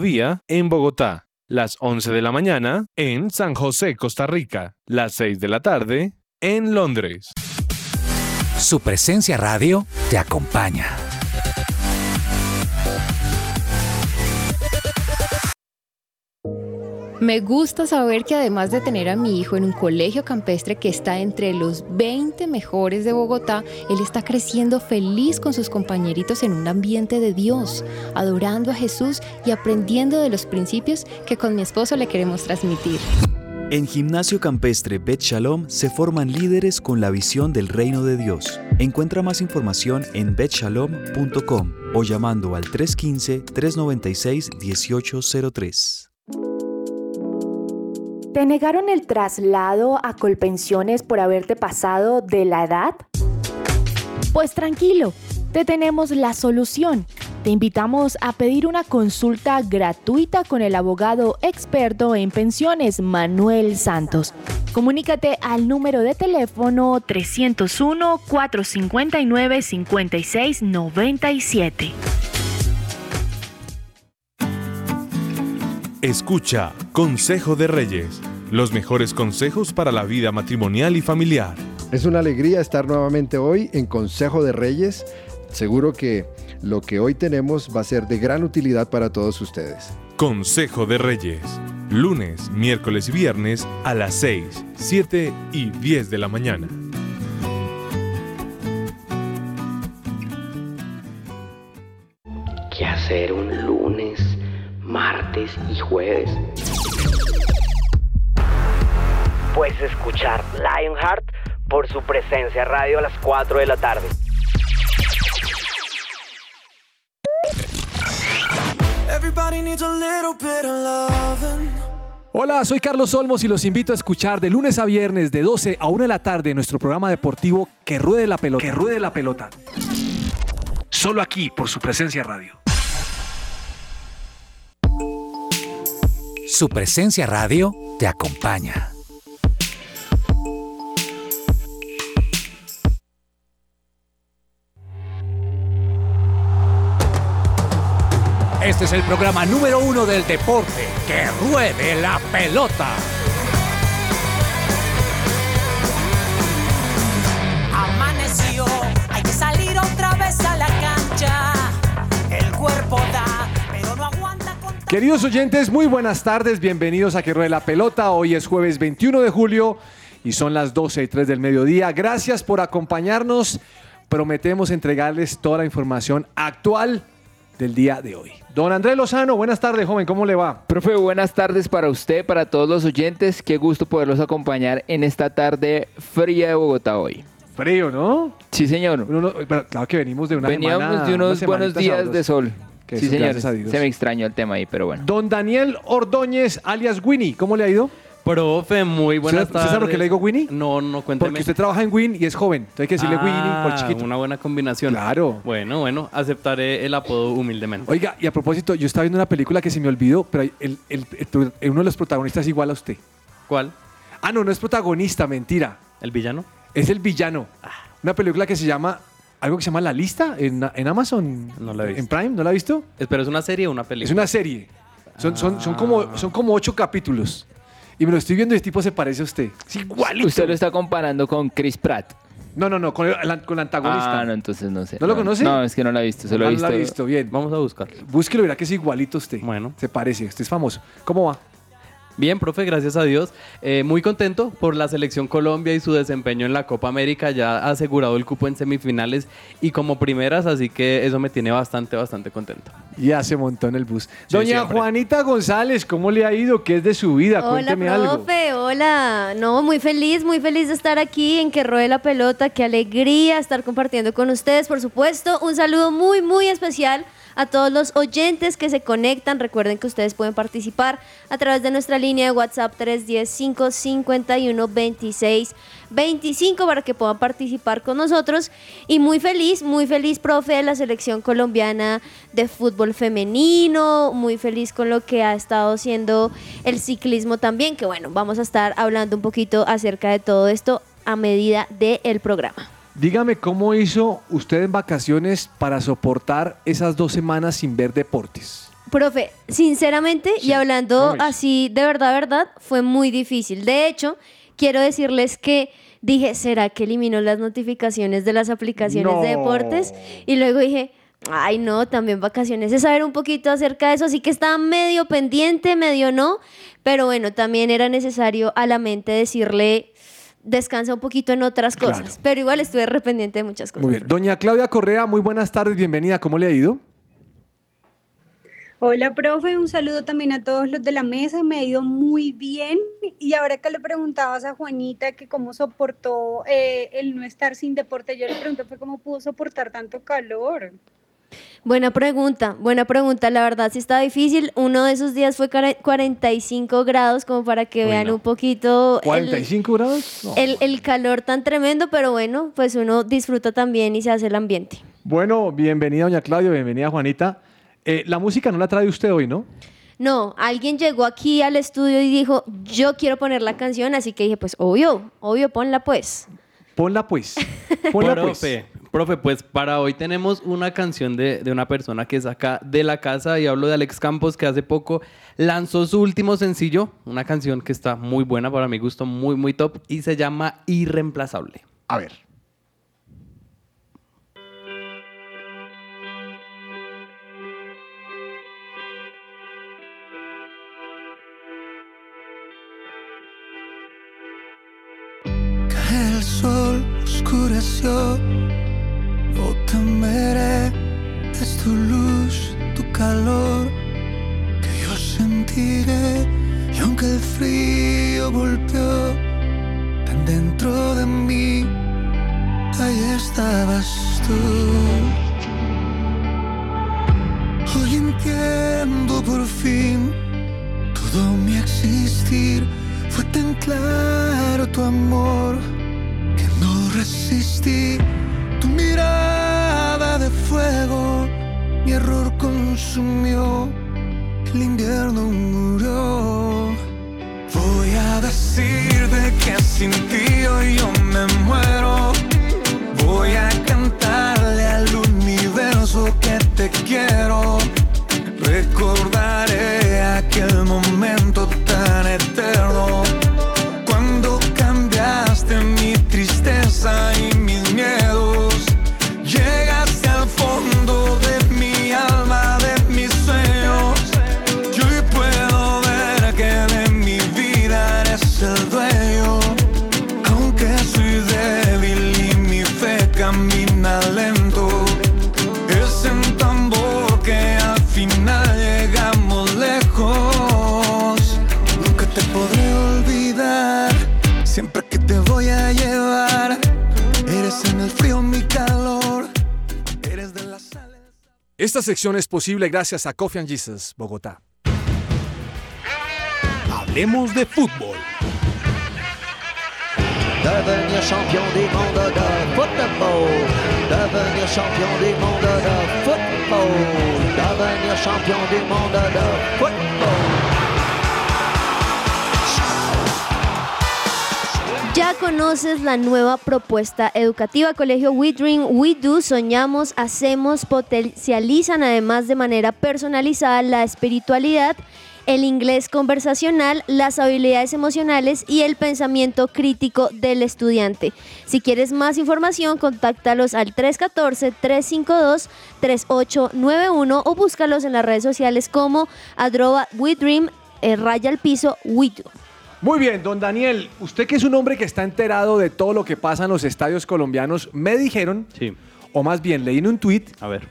día en Bogotá, las 11 de la mañana en San José, Costa Rica, las 6 de la tarde en Londres. Su presencia radio te acompaña. Me gusta saber que además de tener a mi hijo en un colegio campestre que está entre los 20 mejores de Bogotá, él está creciendo feliz con sus compañeritos en un ambiente de Dios, adorando a Jesús y aprendiendo de los principios que con mi esposo le queremos transmitir. En Gimnasio Campestre Bet Shalom se forman líderes con la visión del reino de Dios. Encuentra más información en betshalom.com o llamando al 315-396-1803. ¿Te negaron el traslado a Colpensiones por haberte pasado de la edad? Pues tranquilo, te tenemos la solución. Te invitamos a pedir una consulta gratuita con el abogado experto en pensiones Manuel Santos. Comunícate al número de teléfono 301-459-5697. Escucha Consejo de Reyes, los mejores consejos para la vida matrimonial y familiar. Es una alegría estar nuevamente hoy en Consejo de Reyes. Seguro que lo que hoy tenemos va a ser de gran utilidad para todos ustedes. Consejo de Reyes, lunes, miércoles y viernes a las 6, 7 y 10 de la mañana. ¿Qué hacer un lunes, martes y jueves? Pues escuchar Lionheart por su presencia radio a las 4 de la tarde. Hola, soy Carlos Olmos y los invito a escuchar de lunes a viernes de 12 a 1 de la tarde nuestro programa deportivo Que Ruede la Pelota. Que Ruede la Pelota. Solo aquí por su presencia radio. Su presencia radio te acompaña. Este es el programa número uno del deporte. Que ruede la pelota. Queridos oyentes, muy buenas tardes. Bienvenidos a Que Ruede la Pelota. Hoy es jueves 21 de julio y son las 12 y 3 del mediodía. Gracias por acompañarnos. Prometemos entregarles toda la información actual del día de hoy. Don Andrés Lozano, buenas tardes, joven, ¿cómo le va? Profe, buenas tardes para usted, para todos los oyentes. Qué gusto poderlos acompañar en esta tarde fría de Bogotá hoy. Frío, ¿no? Sí, señor. Uno no- pero claro que venimos de una Veníamos semana- de unos buenos días sabrosa. de sol. Que sí, eso, señor. gracias a Dios. Se me extrañó el tema ahí, pero bueno. Don Daniel Ordóñez, alias Winnie, ¿cómo le ha ido? Profe, muy buenas ¿Usted- usted sabe por qué le digo Winnie? No, no, cuénteme. Porque usted trabaja en Win y es joven. Entonces hay que decirle Winnie por Ah, chiquito. Una buena combinación. Claro. Bueno, bueno, aceptaré el apodo humildemente. Oiga, y a propósito, yo estaba viendo una película que se me olvidó, pero el- el- el- el- uno de los protagonistas es igual a usted. ¿Cuál? Ah, no, no es protagonista, mentira. ¿El villano? Es el villano. Ah. Una película que se llama, algo que se llama La Lista en, en Amazon. No la he visto. ¿En Prime? ¿No la ha visto? Espera, ¿es una serie o una película? Es una serie. Son, son, son, como, son como ocho capítulos. Y me lo estoy viendo y el tipo se parece a usted. Es igualito. Usted lo está comparando con Chris Pratt. No, no, no, con el, la- con el antagonista. Ah, no, entonces no sé. ¿No lo conoce? No, es que no la he visto. Solo No he lo visto. ha visto, bien. Vamos a buscar. Búsquelo, verá que es igualito a usted. Bueno. Se parece, usted es famoso. ¿Cómo va? Bien, profe, gracias a Dios. Eh, muy contento por la selección Colombia y su desempeño en la Copa América. Ya ha asegurado el cupo en semifinales y como primeras, así que eso me tiene bastante, bastante contento. Ya se montó en el bus. Doña siempre. Juanita González, ¿cómo le ha ido? ¿Qué es de su vida? Hola, Cuénteme algo. profe, hola. No, muy feliz, muy feliz de estar aquí en Que Ruede la Pelota. Qué alegría estar compartiendo con ustedes, por supuesto. Un saludo muy, muy especial a todos los oyentes que se conectan. Recuerden que ustedes pueden participar a través de nuestra línea de WhatsApp 310-551-2625 para que puedan participar con nosotros. Y muy feliz, muy feliz, profe, de la selección colombiana de fútbol femenino. Muy feliz con lo que ha estado haciendo el ciclismo también. Que bueno, vamos a estar hablando un poquito acerca de todo esto a medida del programa. Dígame cómo hizo usted en vacaciones para soportar esas dos semanas sin ver deportes. Profe, sinceramente y hablando así de verdad, verdad, fue muy difícil. De hecho, quiero decirles que dije, ¿será que eliminó las notificaciones de las aplicaciones de deportes? Y luego dije, ay no, también vacaciones es saber un poquito acerca de eso, así que estaba medio pendiente, medio no, pero bueno, también era necesario a la mente decirle, descansa un poquito en otras cosas, Claro. pero igual estuve rependiente de muchas cosas. Muy bien. Doña Claudia Correa, muy buenas tardes, bienvenida. ¿Cómo le ha ido? Hola, profe, un saludo también a todos los de la mesa, me ha ido muy bien. Y ahora que le preguntabas a Juanita que cómo soportó eh, el no estar sin deporte, yo le pregunté fue cómo pudo soportar tanto calor. Buena pregunta, buena pregunta. La verdad sí está difícil. Uno de esos días fue cara- 45 grados, como para que vean un poquito el, ¿45 grados? No. el- el calor tan tremendo, pero bueno, pues uno disfruta también y se hace el ambiente. Bueno, bienvenida, doña Claudia, bienvenida, Juanita. Eh, la música no la trae usted hoy, ¿no? No, alguien llegó aquí al estudio y dijo, yo quiero poner la canción, así que dije, pues obvio, obvio, ponla pues. Ponla pues. Ponla pues. Profe, pues para hoy tenemos una canción de, de una persona que es acá de la casa y hablo de Alex Campos que hace poco lanzó su último sencillo, una canción que está muy buena para mi gusto, muy muy top y se llama Irreemplazable. A ver. Cae el sol, oscureció. Temeré, es tu luz, tu calor que yo sentiré. Y aunque el frío golpeó tan dentro de mí, ahí estabas tú. Hoy entiendo por fin todo mi existir. Fue tan claro tu amor que no resistí. Tu mirada de fuego, mi error consumió. El invierno murió. Voy a decirte que sin ti hoy yo me muero. Voy a cantarle al universo que te quiero. Recordaré sección es posible gracias a Coffee and Jesus, Bogotá. Hablemos de fútbol. Devenir champion de football. Devenir champion du monde de football. Devenir champion du monde de football. Ya conoces la nueva propuesta educativa Colegio We Dream, We Do, soñamos, hacemos, potencializan además de manera personalizada la espiritualidad, el inglés conversacional, las habilidades emocionales y el pensamiento crítico del estudiante. Si quieres más información, contáctalos al 314-352-3891 o búscalos en las redes sociales como arroba We Dream, eh, raya al piso, We Do. Muy bien, don Daniel, usted que es un hombre que está enterado de todo lo que pasa en los estadios colombianos, me dijeron, o más bien leí en un tuit, A ver.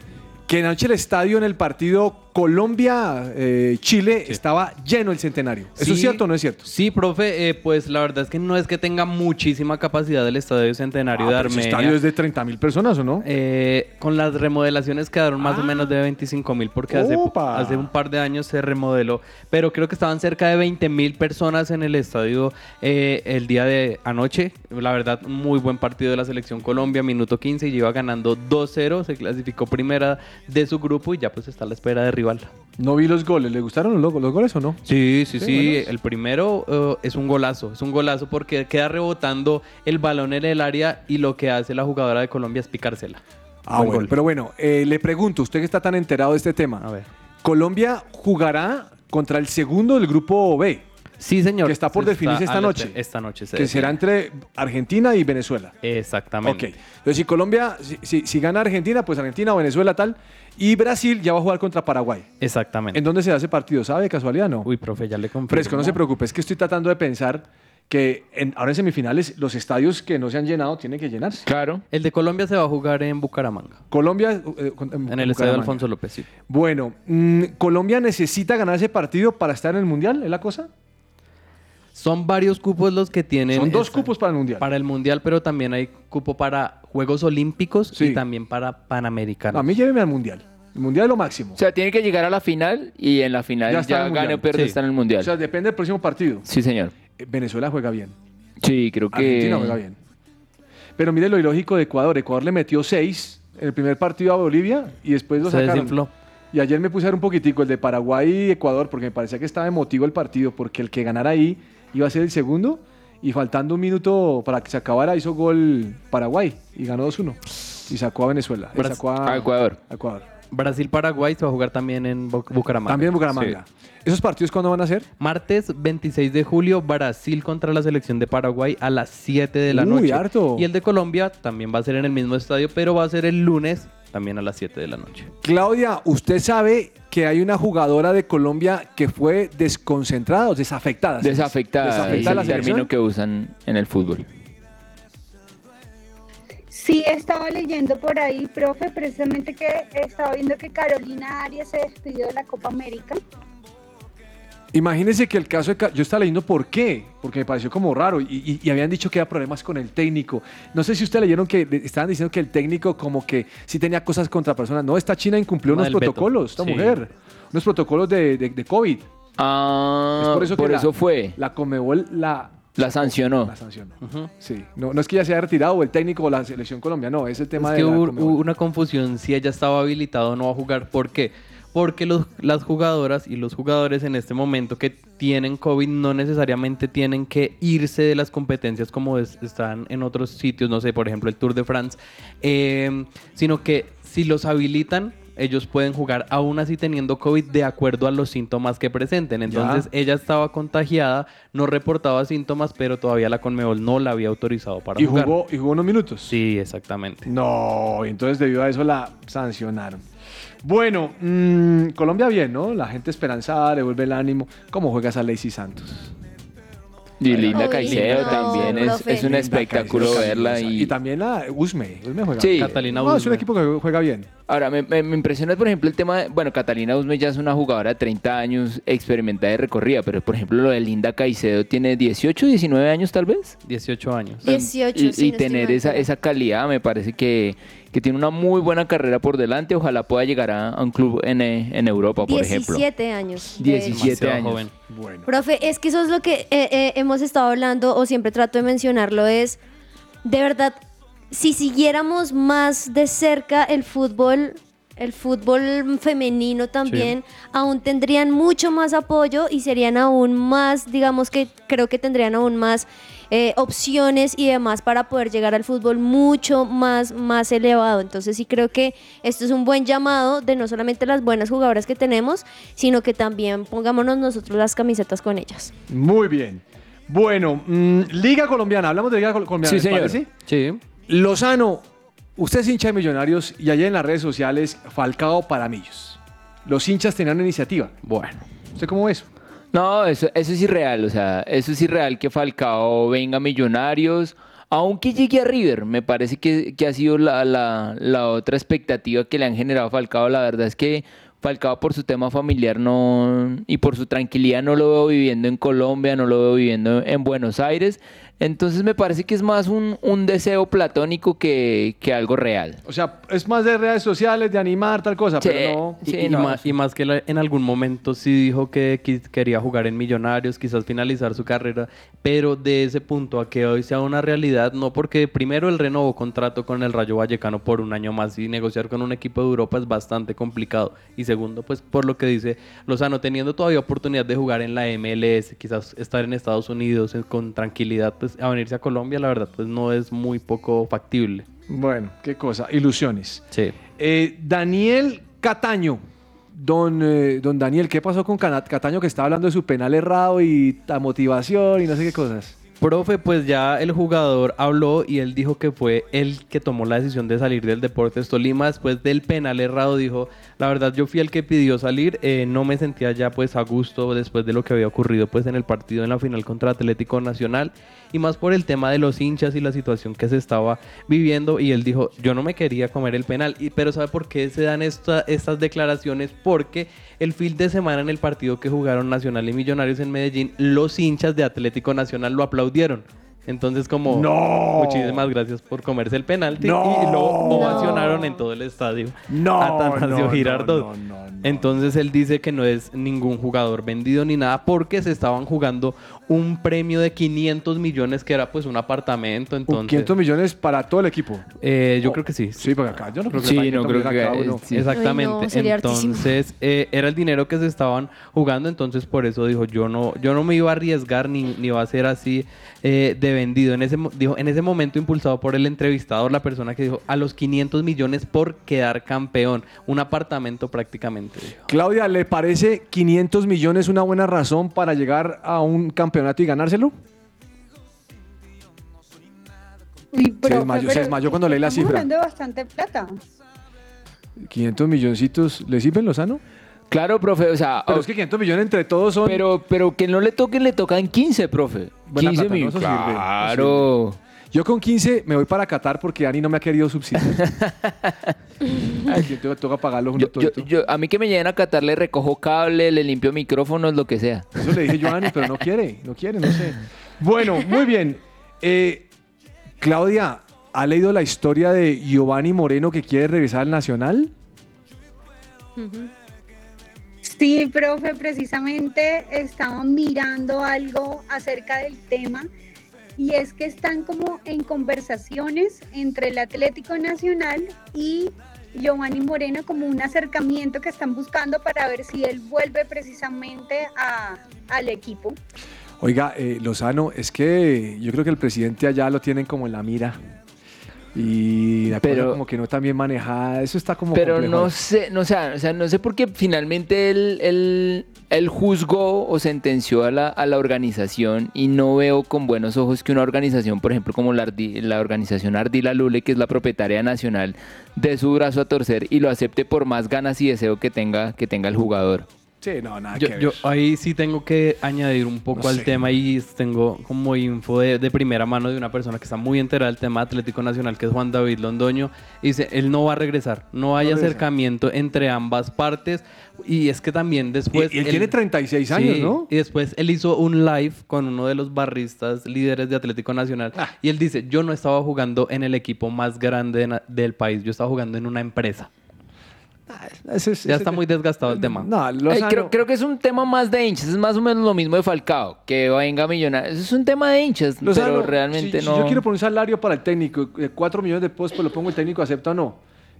que anoche el estadio en el partido Colombia-Chile estaba lleno el centenario. ¿Eso Sí. es cierto o no es cierto? Sí, profe, eh, pues la verdad es que no es que tenga muchísima capacidad del Estadio Centenario Ah, de Armenia. estadio es de 30 mil personas, ¿o no? Eh, con las remodelaciones quedaron más o menos de 25 mil porque hace, hace un par de años se remodeló, pero creo que estaban cerca de 20 mil personas en el estadio eh, el día de anoche. La verdad, muy buen partido de la selección Colombia, minuto 15 y lleva ganando 2-0, se clasificó primera de su grupo y ya pues está a la espera de rival. No vi los goles. ¿Le gustaron los, los goles o no? Sí, sí, Sí, sí. El primero eh, es un golazo. Es un golazo porque queda rebotando el balón en el área y lo que hace la jugadora de Colombia es picársela. Ah, Buen bueno. gol. Pero bueno, eh, le pregunto, usted que está tan enterado de este tema. A ver. Colombia jugará contra el segundo del grupo B. Sí, señor. Que está por definirse esta noche. esta noche se Que será entre Argentina y Venezuela. Exactamente. Ok. Entonces, si Colombia, si, si- si gana Argentina, pues Argentina o Venezuela tal. Y Brasil ya va a jugar contra Paraguay. Exactamente. ¿En dónde se hace partido? ¿Sabe de casualidad no? Uy, profe, ya le confirmo. Fresco, no se preocupe. Es que estoy tratando de pensar que en- ahora en semifinales los estadios que no se han llenado tienen que llenarse. Claro. El de Colombia se va a jugar en Bucaramanga. Colombia. eh, con- En el estadio. Alfonso López, sí. Bueno, mm, Colombia necesita ganar ese partido para estar en el Mundial, ¿es la cosa? Son varios cupos los que tienen. Son dos esta- cupos para el Mundial. Para el Mundial, pero también hay cupo para Juegos Olímpicos Sí. y también para Panamericanos. A mí lléveme al Mundial. El Mundial es lo máximo. O sea, tiene que llegar a la final y en la final ya, gane o pierda Sí. está en el Mundial. O sea, depende del próximo partido. sí, señor. Eh, Venezuela juega bien. Sí, creo que... Argentina juega bien. Pero mire lo ilógico de Ecuador. Ecuador le metió seis en el primer partido a Bolivia y después lo Se sacaron. desinfló. Y ayer me puse a ver un poquitico el de Paraguay y Ecuador porque me parecía que estaba emotivo el partido porque el que ganara ahí iba a ser el segundo y faltando un minuto para que se acabara hizo gol Paraguay y ganó 2-1 y sacó a Venezuela. Bras- sacó a, a Ecuador. a Ecuador. Brasil-Paraguay se va a jugar también en Bu- Bucaramanga. También en Bucaramanga. ¿Esos partidos cuándo van a ser? Martes 26 de julio, Brasil contra la selección de Paraguay a las 7 de la Uy, noche. harto. Y el de Colombia también va a ser en el mismo estadio, pero va a ser el lunes también a las 7 de la noche. Claudia, usted sabe que hay una jugadora de Colombia que fue desconcentrada o desafectada. ¿sí? Desafectada, es Desafectada el término que usan en el fútbol. Sí, estaba leyendo por ahí, profe, precisamente que estaba viendo que Carolina Arias se despidió de la Copa América. Imagínense que el caso de... Yo estaba leyendo por qué, porque me pareció como raro y, y- y habían dicho que había problemas con el técnico. No sé si ustedes leyeron que estaban diciendo que el técnico como que sí tenía cosas contra personas. No, esta China incumplió unos protocolos, esta Sí. mujer. Unos protocolos de, de- de COVID. Ah, Es por eso, que la- eso fue. La Comebol la... La sancionó. La sancionó. Sí. No, no es que ya se haya retirado el técnico o la selección colombiana, no, es el tema es de que la hubo, una confusión si ella estaba habilitada o no a jugar. ¿Por qué? Porque los, las jugadoras y los jugadores en este momento que tienen COVID no necesariamente tienen que irse de las competencias como es- están en otros sitios, no sé, por ejemplo el Tour de France, eh, sino que si los habilitan, ellos pueden jugar aún así teniendo COVID de acuerdo a los síntomas que presenten. Entonces ella estaba contagiada, no reportaba síntomas, pero todavía la Conmebol no la había autorizado para y jugar. jugó, y jugó unos minutos. Sí, exactamente. No, y entonces debido a eso la sancionaron. Bueno, mm, Colombia bien, ¿no? La gente esperanzada, le vuelve el ánimo. ¿Cómo juega esa Lacey Santos? Y Linda Caicedo no, también es, un espectáculo Caicedo, verla. Y, Y también la Usme. Usme juega. Sí. Catalina No, es un Usme. equipo que juega bien. Ahora, me, me- me impresiona, por ejemplo, el tema de, bueno, Catalina Usme ya es una jugadora de 30 años experimentada y recorrida, pero por ejemplo lo de Linda Caicedo tiene 18, 19 años tal vez. 18 años. 18, y, sí, y no tener esa, esa calidad me parece que, que tiene una muy buena carrera por delante. Ojalá pueda llegar a, a un club en, eh, en Europa, por ejemplo. 17 años. de- 17 Demasiado años. joven. Bueno. Profe, es que eso es lo que eh, eh, hemos estado hablando o siempre trato de mencionarlo, es de verdad, si siguiéramos más de cerca el fútbol, el fútbol femenino también, aún tendrían mucho más apoyo y serían aún más, digamos que creo que tendrían aún más eh, opciones y demás para poder llegar al fútbol mucho más, más elevado. Entonces sí creo que esto es un buen llamado de no solamente las buenas jugadoras que tenemos, sino que también pongámonos nosotros las camisetas con ellas. Muy bien. Bueno, mm, Liga Colombiana. Hablamos de Liga Col- Colombiana. Sí, ¿les señor. Sí. Lozano, usted es hincha de Millonarios y allá en las redes sociales, Falcao para Millos. Los hinchas tenían una iniciativa. Bueno. ¿Usted cómo ve eso? No, eso, eso es irreal, o sea, eso es irreal que Falcao venga a Millonarios, aunque llegue a River, me parece que, que ha sido la, la- la otra expectativa que le han generado a Falcao, la verdad es que Falcao por su tema familiar no y por su tranquilidad no lo veo viviendo en Colombia, no lo veo viviendo en Buenos Aires, entonces me parece que es más un, un deseo platónico que, que algo real. O sea, es más de redes sociales, de animar, tal cosa, Sí. pero no. Y, Sí, y no, más, y más que la- en algún momento sí dijo que quería jugar en Millonarios, quizás finalizar su carrera, pero de ese punto a que hoy sea una realidad, no porque primero él renovó contrato con el Rayo Vallecano por un año más y negociar con un equipo de Europa es bastante complicado. Y segundo, pues por lo que dice Lozano, teniendo todavía oportunidad de jugar en la MLS, quizás estar en Estados Unidos con tranquilidad, pues a venirse a Colombia, la verdad, pues no es muy poco factible. Bueno, qué cosa. Ilusiones. Sí. Eh, Daniel Cataño don, eh, don Daniel, ¿qué pasó con Cataño que estaba hablando de su penal errado y la motivación y no sé qué cosas? Profe, pues ya el jugador habló y él dijo que fue él que tomó la decisión de salir del Deportes Tolima después del penal errado. Dijo, la verdad yo fui el que pidió salir, eh, no me sentía ya pues a gusto después de lo que había ocurrido pues en el partido en la final contra Atlético Nacional y más por el tema de los hinchas y la situación que se estaba viviendo y él dijo, yo no me quería comer el penal, y, pero ¿sabe por qué se dan esta- estas declaraciones? Porque el fin de semana en el partido que jugaron Nacional y Millonarios en Medellín, los hinchas de Atlético Nacional lo aplaudieron. Entonces como, ¡No! muchísimas gracias por comerse el penalti ¡No! y lo ovacionaron en todo el estadio. No, Atanasio no, Girardot. Entonces él dice que no es ningún jugador vendido ni nada porque se estaban jugando un premio de 500 millones que era pues un apartamento. Entonces, 500 millones para todo el equipo. eh, yo creo que sí. Sí, porque acá yo no creo que Sí, sea no 500 creo que sí. exactamente. Ay, no, entonces eh, era el dinero que se estaban jugando, entonces por eso dijo yo no, yo no me iba a arriesgar ni, ni iba a ser así eh, de vendido. En ese mo- dijo en ese momento impulsado por el entrevistador, la persona que dijo a los 500 millones por quedar campeón, un apartamento prácticamente. dijo. Claudia, ¿le parece 500 millones una buena razón para llegar a un campeonato y ganárselo? Uy, Se profe, desmayó, se pero desmayó cuando leí la estamos cifra. de bastante plata. 500 milloncitos, ¿le sirven Lozano? Claro, profe, o sea... Pero es que 500 millones entre todos son... Pero, pero que no le toquen, le tocan 15, profe. Buena 15 plata, ¿no? mil. Eso sirve, Claro. Yo con 15 me voy para Qatar porque Dani no me ha querido subsidiar. Ay, yo tengo, tengo que pagarlo uno Yo- yo- todito. yo- a mí que me lleguen a Qatar le recojo cable, le limpio micrófonos, lo que sea. Eso le dije yo a Dani, pero no quiere, no quiere, no sé. Bueno, muy bien. Eh, Claudia, ¿ha leído la historia de Giovanni Moreno que quiere regresar al Nacional? Sí, profe, precisamente estaba mirando algo acerca del tema y es que están como en conversaciones entre el Atlético Nacional y Giovanni Moreno como un acercamiento que están buscando para ver si él vuelve precisamente a- al equipo. Oiga, eh, Lozano, es que yo creo que el presidente allá lo tienen como en la mira. Y la cosa Pero- como que no tan bien manejada. Eso está como Pero complejo. no sé, no, o sea, o sea, no sé por qué finalmente él, él, él juzgó o sentenció a la, a la organización y no veo con buenos ojos que una organización, por ejemplo, como la, Ardi- la organización Ardila Lule, que es la propietaria nacional, dé su brazo a torcer y lo acepte por más ganas y deseo que tenga, que tenga el jugador. Sí, no, nada Yo, que yo ahí sí tengo que añadir un poco No al sé. tema y tengo como info de, de primera mano de una persona que está muy enterada del tema Atlético Nacional, que es Juan David Londoño. Y dice, él no va a regresar, no hay acercamiento entre ambas partes. Y es que también después... Y- y él tiene 36 años, Sí, ¿no? Y después él hizo un live con uno de los barristas líderes de Atlético Nacional. Ah. Y él dice, yo no estaba jugando en el equipo más grande de del país, yo estaba jugando en una empresa. Es- ya está muy desgastado el tema. No, creo, creo que es un tema más de hinchas, es más o menos lo mismo de Falcao, que venga millonario. Es un tema de hinchas, Lozano, pero realmente si, no. Si yo quiero poner un salario para el técnico, de 4 millones de pesos, pues lo pongo el técnico, ¿acepta o no?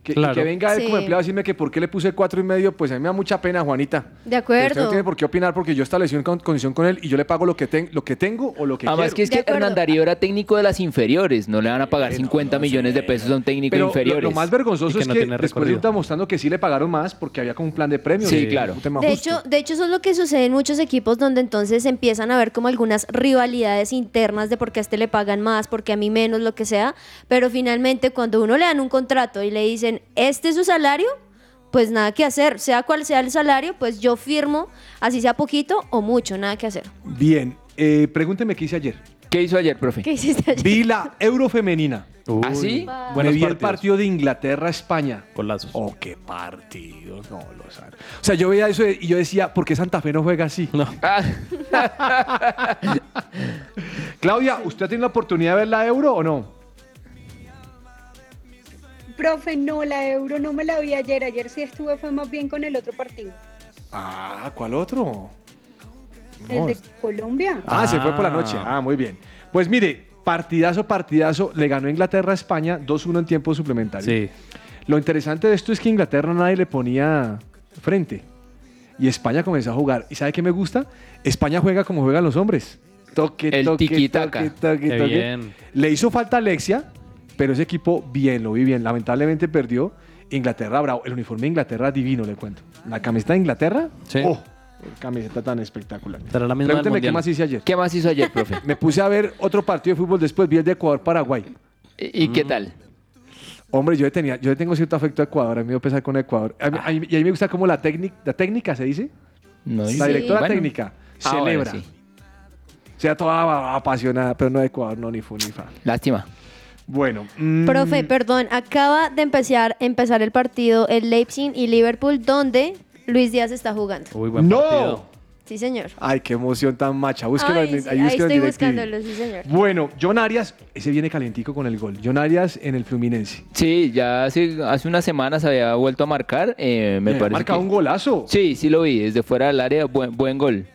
Que, y Claro. que venga él Sí. como empleado a decirme que por qué le puse cuatro y medio, pues a mí me da mucha pena, Juanita. De Usted no acuerdo. tiene por qué opinar porque yo establecí una con- condición con él y yo le pago lo que, ten- lo que tengo o lo que Además quiero. que es De que acuerdo. Hernán Darío era técnico de las inferiores, no le van a pagar 50 millones de pesos a un técnico de lo, inferiores. lo más vergonzoso Y que es no que después está mostrando que sí le pagaron más porque había como un plan de premios. Sí, y claro. un tema De justo. hecho, de hecho, eso es lo que sucede en muchos equipos donde entonces empiezan a ver como algunas rivalidades internas de por qué a este le pagan más, porque a mí menos, lo que sea. Pero finalmente, cuando uno le dan un contrato y le dicen, este es su salario, pues nada que hacer. Sea cual sea el salario, pues yo firmo, así sea poquito o mucho, nada que hacer. Bien, eh, pregúnteme qué hice ayer. ¿Qué hizo ayer, profe? ¿Qué hiciste ayer? Vi la Eurofemenina. ¿Ah, sí? Me Buenos vi el partidos. partido de Inglaterra-España. Golazos. Oh, qué partido. No, lo saben. O sea, yo veía eso y yo decía, ¿por qué Santa Fe no juega así? No. Ah, Claudia, ¿usted ha tenido la oportunidad de ver la Euro o no? Profe, no, la euro no me la vi ayer. Ayer sí estuve, fue más bien con el otro partido. Ah, ¿cuál otro? El de Colombia. Ah, se fue por la noche. Ah, muy bien. Pues mire, partidazo, partidazo. Le ganó Inglaterra a España 2-1 en tiempo suplementario. Sí. Lo interesante de esto es que Inglaterra nadie le ponía frente. Y España comenzó a jugar. ¿Y sabe qué me gusta? España juega como juegan los hombres. Toque, El toque, tiki-taka. toque, toque, toque. bien. Le hizo falta Alexia, pero ese equipo bien, lo vi bien. Lamentablemente perdió. Inglaterra, bravo. El uniforme de Inglaterra divino, le cuento. ¿La camiseta de Inglaterra? Sí. Oh, camiseta tan espectacular. Será la misma del Pregúnteme qué Mundial. más hice ayer. ¿Qué más hizo ayer, profe? Me puse a ver otro partido de fútbol después, vi el de Ecuador-Paraguay. ¿Y, y qué tal? Hombre, yo tenía, yo tengo cierto afecto a Ecuador, a mí me pesar con Ecuador. A mí- a mí- y a mí me gusta como la técnica, la técnica se dice. No, la directora Bueno. técnica Ah, bueno, celebra. sí. O sea, toda apasionada, pero no de Ecuador, no, ni fu ni fa. Lástima. Bueno. mm, Profe, perdón, acaba de empezar, empezar el partido el Leipzig y Liverpool, donde Luis Díaz está jugando. Uy, buen ¡No! partido. Sí, señor. Ay, qué emoción tan macha. Búsquelo Ay, en- sí, ahí estoy buscándolo, sí, señor. Bueno, John Arias, ese viene calentico con el gol. John Arias en el Fluminense. Sí, ya hace, hace unas semanas había vuelto a marcar. eh, me Eh, parece marca que- un golazo. Sí, sí lo vi, desde fuera del área, buen, buen gol.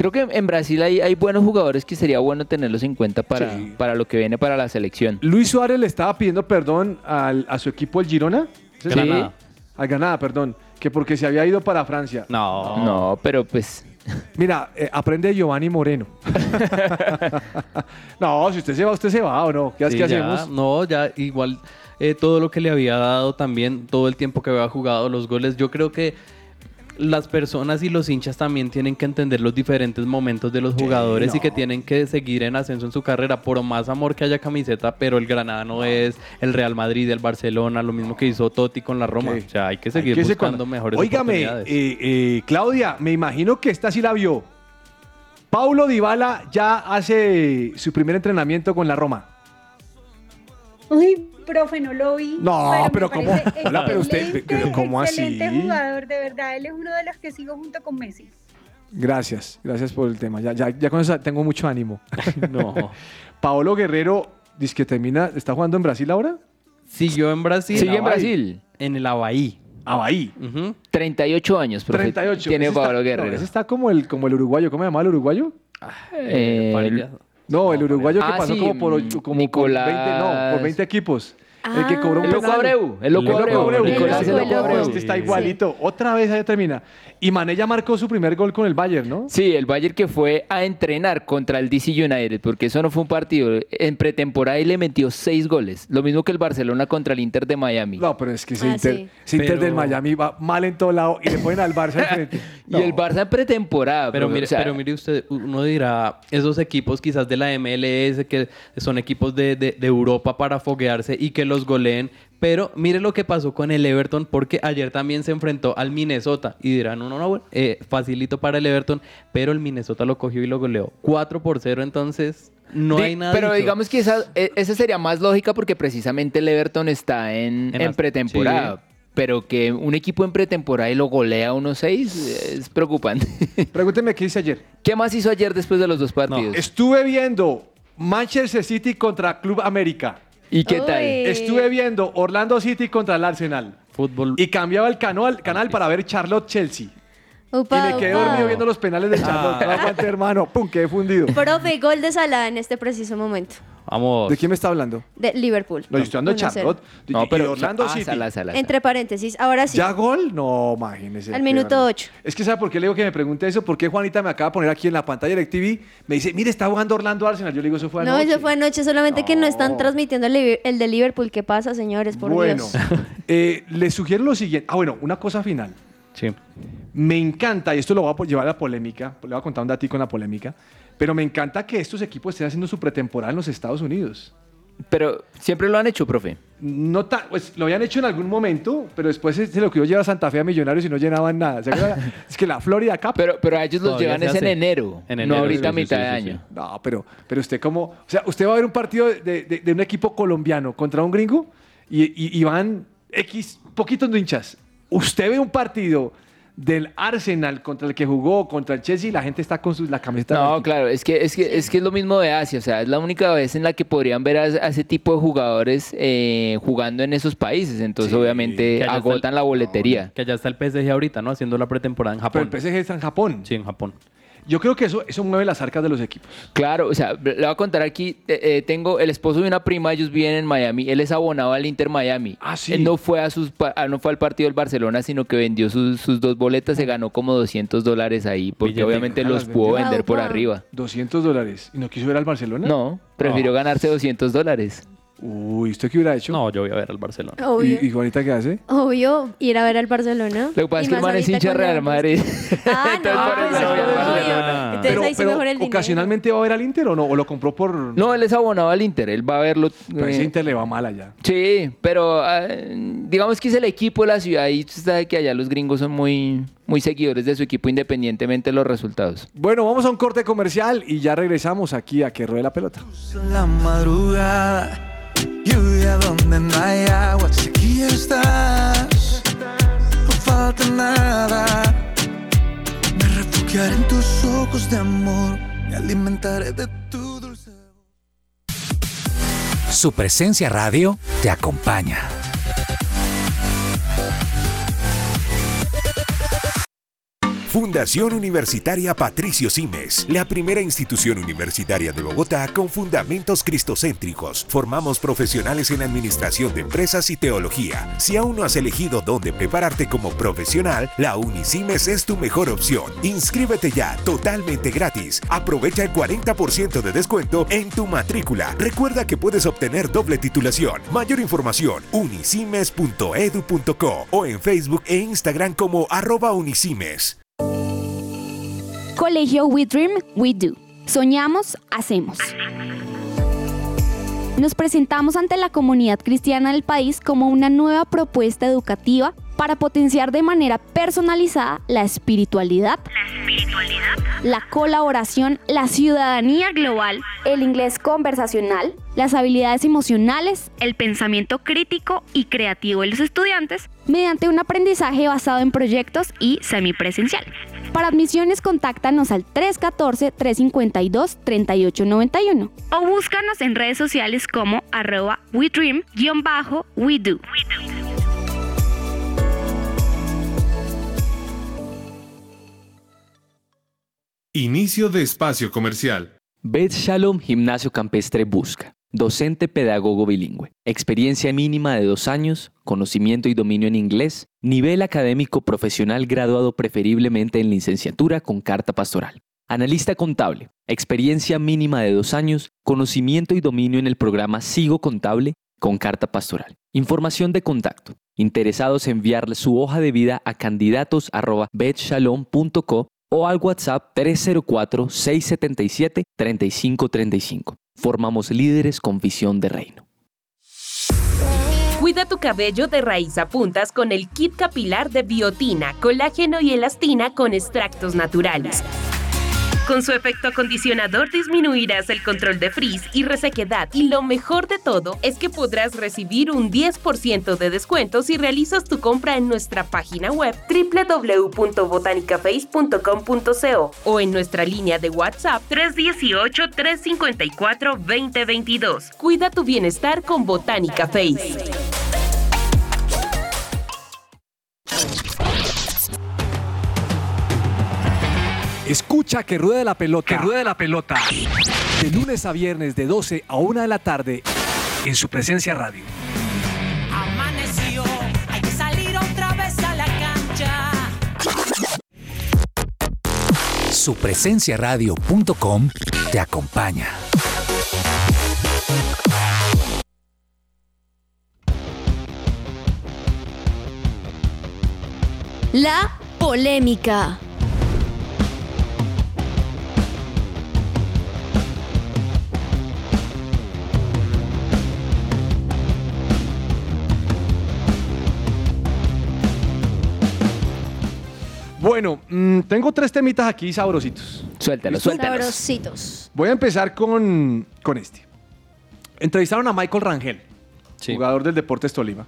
Creo que en Brasil hay, hay buenos jugadores que sería bueno tenerlos en cuenta para, Sí. para lo que viene para la selección. Luis Suárez le estaba pidiendo perdón al- a su equipo, el Girona. ¿Sí? Granada. Al Granada, perdón. Que porque se había ido para Francia. No. No, pero pues Mira, eh, aprende de Giovanni Moreno. no, si usted se va, usted se va o no. ¿Qué, Sí, qué ya, hacemos? No, ya igual eh, todo lo que le había dado también, todo el tiempo que había jugado los goles, yo creo que las personas y los hinchas también tienen que entender los diferentes momentos de los jugadores y que tienen que seguir en ascenso en su carrera, por más amor que haya camiseta, pero el Granada no es el Real Madrid, el Barcelona, lo mismo que hizo Totti con la Roma. Ok. O sea, hay que Hay seguir que buscando cuando- mejores Óigame, oportunidades. eh, eh, Claudia, me imagino que esta sí la vio. Paulo Dybala ya hace su primer entrenamiento con la Roma. Uy, profe, no lo vi. No, pero ¿cómo? parece Hola, pero usted- excelente, pero ¿cómo así? Excelente jugador, de verdad. Él es uno de los que sigo junto con Messi. Gracias, gracias por el tema. Ya, ya, ya con eso tengo mucho ánimo. no. Paolo Guerrero, dice que termina, ¿está jugando en Brasil ahora? Siguió en Brasil. sigue en. Brasil. En el Abahí. Abahí. Ujú. 38 años, profe, 38. Tiene Ese está- no, Guerrero. ese está como el, como el uruguayo. ¿Cómo se llama el uruguayo? Eh, Parilla. No, el uruguayo que Ah, pasó sí, como por, como Nicolás- por 20, no, por 20 equipos. El que cobró un El Loco. Abreu, el Loco Abreu, Nicolás ese Loco Abreu. Abreu, Este está Sí. igualito. Otra vez ahí termina. Y Mané ya marcó su primer gol con el Bayern, ¿no? Sí, el Bayern que fue a entrenar contra el DC United, porque eso no fue un partido. En pretemporada y le metió seis goles. Lo mismo que el Barcelona contra el Inter de Miami. No, pero es que ese Ah, Inter, sí. ese Inter Pero- del Miami va mal en todo lado y le ponen al Barça enfrente. Y el Barça en pretemporada. Pero profe, mire, o sea, pero mire usted, uno dirá, esos equipos quizás de la MLS que son equipos de, de- de Europa para foguearse y que los goleen, pero mire lo que pasó con el Everton porque ayer también se enfrentó al Minnesota y dirán, no, no, no, bueno, eh, facilito para el Everton, pero el Minnesota lo cogió y lo goleó 4 por 0, entonces no Di- hay nada. Pero dicho. digamos que esa, e- esa sería más lógica porque precisamente el Everton está en, En pretemporada. Pero que un equipo en pretemporada y lo golea 1-6 es preocupante. Pregúnteme qué hice ayer. ¿Qué más hizo ayer después de los dos partidos? Estuve viendo Manchester City contra Club América. ¿Y qué tal? Uy. Estuve viendo Orlando City contra el Arsenal. Fútbol. Y cambiaba el canal, canal para ver Charlotte Chelsea. Upa, y me quedé upa. dormido viendo los penales de Charlotte. No aguante, hermano. Pum, quedé fundido. Profe, gol de Salah en este preciso momento. Vamos. ¿De quién me está hablando? De Liverpool. No, yo estoy hablando de 1-0. Charlotte. No, pero Orlando ah, City. Sala, Sala, Sala. Entre paréntesis, ahora sí. ¿Ya gol? No, imagínese. Al minuto barbaridad. 8. Es que ¿sabe por qué le digo que me pregunte eso? Porque Juanita me acaba de poner aquí en la pantalla de TV. Me dice, mire, está jugando Orlando Arsenal. Yo le digo, eso fue No, anoche. eso fue anoche, solamente que no están No. transmitiendo el de Liverpool. ¿Qué pasa, señores? Por bueno, Dios. eh, les sugiero lo siguiente. Ah, bueno, una cosa final. Sí. Me encanta, y esto lo voy a llevar a la polémica, le voy a contar un datico en la polémica, pero me encanta que estos equipos estén haciendo su pretemporada en los Estados Unidos. Pero siempre lo han hecho, profe. No ta- pues lo habían hecho en algún momento, pero después se, se lo quiero llevar a Santa Fe a Millonarios y no llenaban nada. Es que la Florida Cup. Pero, pero a ellos los Todavía llevan es en enero, En no ahorita a sí, sí, mitad sí, de sí, año. No, pero, pero usted como, o sea, usted va a ver un partido de, de- de un equipo colombiano contra un gringo y, y- y van X poquitos de hinchas. Usted ve un partido del Arsenal contra el que jugó, contra el Chelsea, y la gente está con su, la camiseta. No, claro, es que, es, que, es que es lo mismo de Asia, o sea, es la única vez en la que podrían ver a, a ese tipo de jugadores eh, jugando en esos países, entonces Sí, obviamente el- agotan la boletería. Que allá está el PSG ahorita, ¿no? Haciendo la pretemporada en Pero Japón. el PSG está en Japón. Sí, en Japón. Yo creo que eso, eso mueve las arcas de los equipos. Claro, o sea, le voy a contar aquí, eh, eh, tengo el esposo de una prima, ellos viven en Miami, él es abonado al Inter Miami. Ah, sí. Él no fue, a sus, ah, no fue al partido del Barcelona, sino que vendió sus, sus dos boletas, se ganó como 200 dólares ahí, porque Billete. obviamente Ah, los las pudo vendió. vender por wow. arriba. 200 dólares. ¿Y no quiso ver al Barcelona? No, prefirió ganarse 200 dólares. Uy, ¿usted qué hubiera hecho? No, yo voy a ver al Barcelona. Obvio. ¿Y, y Juanita qué hace? Obvio, ir a ver al Barcelona. Lo que pasa es que el man es hincha Real Madrid. Ah, no, Entonces, ahí sí mejor el dinero. ocasionalmente va a ver al Inter o no, o lo compró por. No, él es abonado al Inter, él va a verlo. Pero ese eh, Inter le va mal allá. Sí, pero eh, digamos que es el equipo de la ciudad y usted sabe que allá los gringos son muy, muy seguidores de su equipo independientemente de los resultados. Bueno, vamos a un corte comercial y ya regresamos aquí a que ruede la pelota. la madrugada, lluvia donde no hay agua, si aquí estás, no falta nada. Me refugiaré en tus ojos de amor, me alimentaré de tu dulce. Su presencia radio te acompaña. Fundación Universitaria Patricio Simes, la primera institución universitaria de Bogotá con fundamentos cristocéntricos. Formamos profesionales en administración de empresas y teología. Si aún no has elegido dónde prepararte como profesional, la Unisimes es tu mejor opción. Inscríbete ya, totalmente gratis. Aprovecha el 40% de descuento en tu matrícula. Recuerda que puedes obtener doble titulación. Mayor información, unisimes.edu.co o en Facebook e Instagram como arroba unisimes. Colegio We Dream, We Do. Soñamos, hacemos. Nos presentamos ante la comunidad cristiana del país como una nueva propuesta educativa para potenciar de manera personalizada la espiritualidad, la colaboración, la ciudadanía global, el inglés conversacional, las habilidades emocionales, el pensamiento crítico y creativo de los estudiantes mediante un aprendizaje basado en proyectos y semipresencial. Para admisiones, contáctanos al 314-352-3891 o búscanos en redes sociales como arroba WeDream-WeDo. Inicio de espacio comercial. Bet Shalom Gimnasio Campestre busca. Docente pedagogo bilingüe. Experiencia mínima de dos años, conocimiento y dominio en inglés, nivel académico profesional graduado preferiblemente en licenciatura con carta pastoral. Analista contable. Experiencia mínima de dos años, conocimiento y dominio en el programa Sigo Contable con carta pastoral. Información de contacto. Interesados en enviarle su hoja de vida a candidatos@betshalom.co o al WhatsApp 304-677-3535. Formamos líderes con visión de reino. Cuida tu cabello de raíz a puntas con el kit capilar de biotina, colágeno y elastina con extractos naturales. Con su efecto acondicionador disminuirás el control de frizz y resequedad y lo mejor de todo es que podrás recibir un 10% de descuento si realizas tu compra en nuestra página web www.botanicaface.com.co o en nuestra línea de WhatsApp 318-354-2022. Cuida tu bienestar con Botánica Face. Escucha que ruede la pelota. Que ruede la pelota. De lunes a viernes de 12 a 1 de la tarde en su presencia radio. Amaneció, hay que salir otra vez a la cancha. Su presencia radio.com te acompaña. La polémica. Bueno, mm, tengo tres temitas aquí sabrositos. Suéltalo, ¿Listo? Sabrositos. Voy a empezar con, con este. Entrevistaron a Michael Rangel, jugador del Deportes Tolima.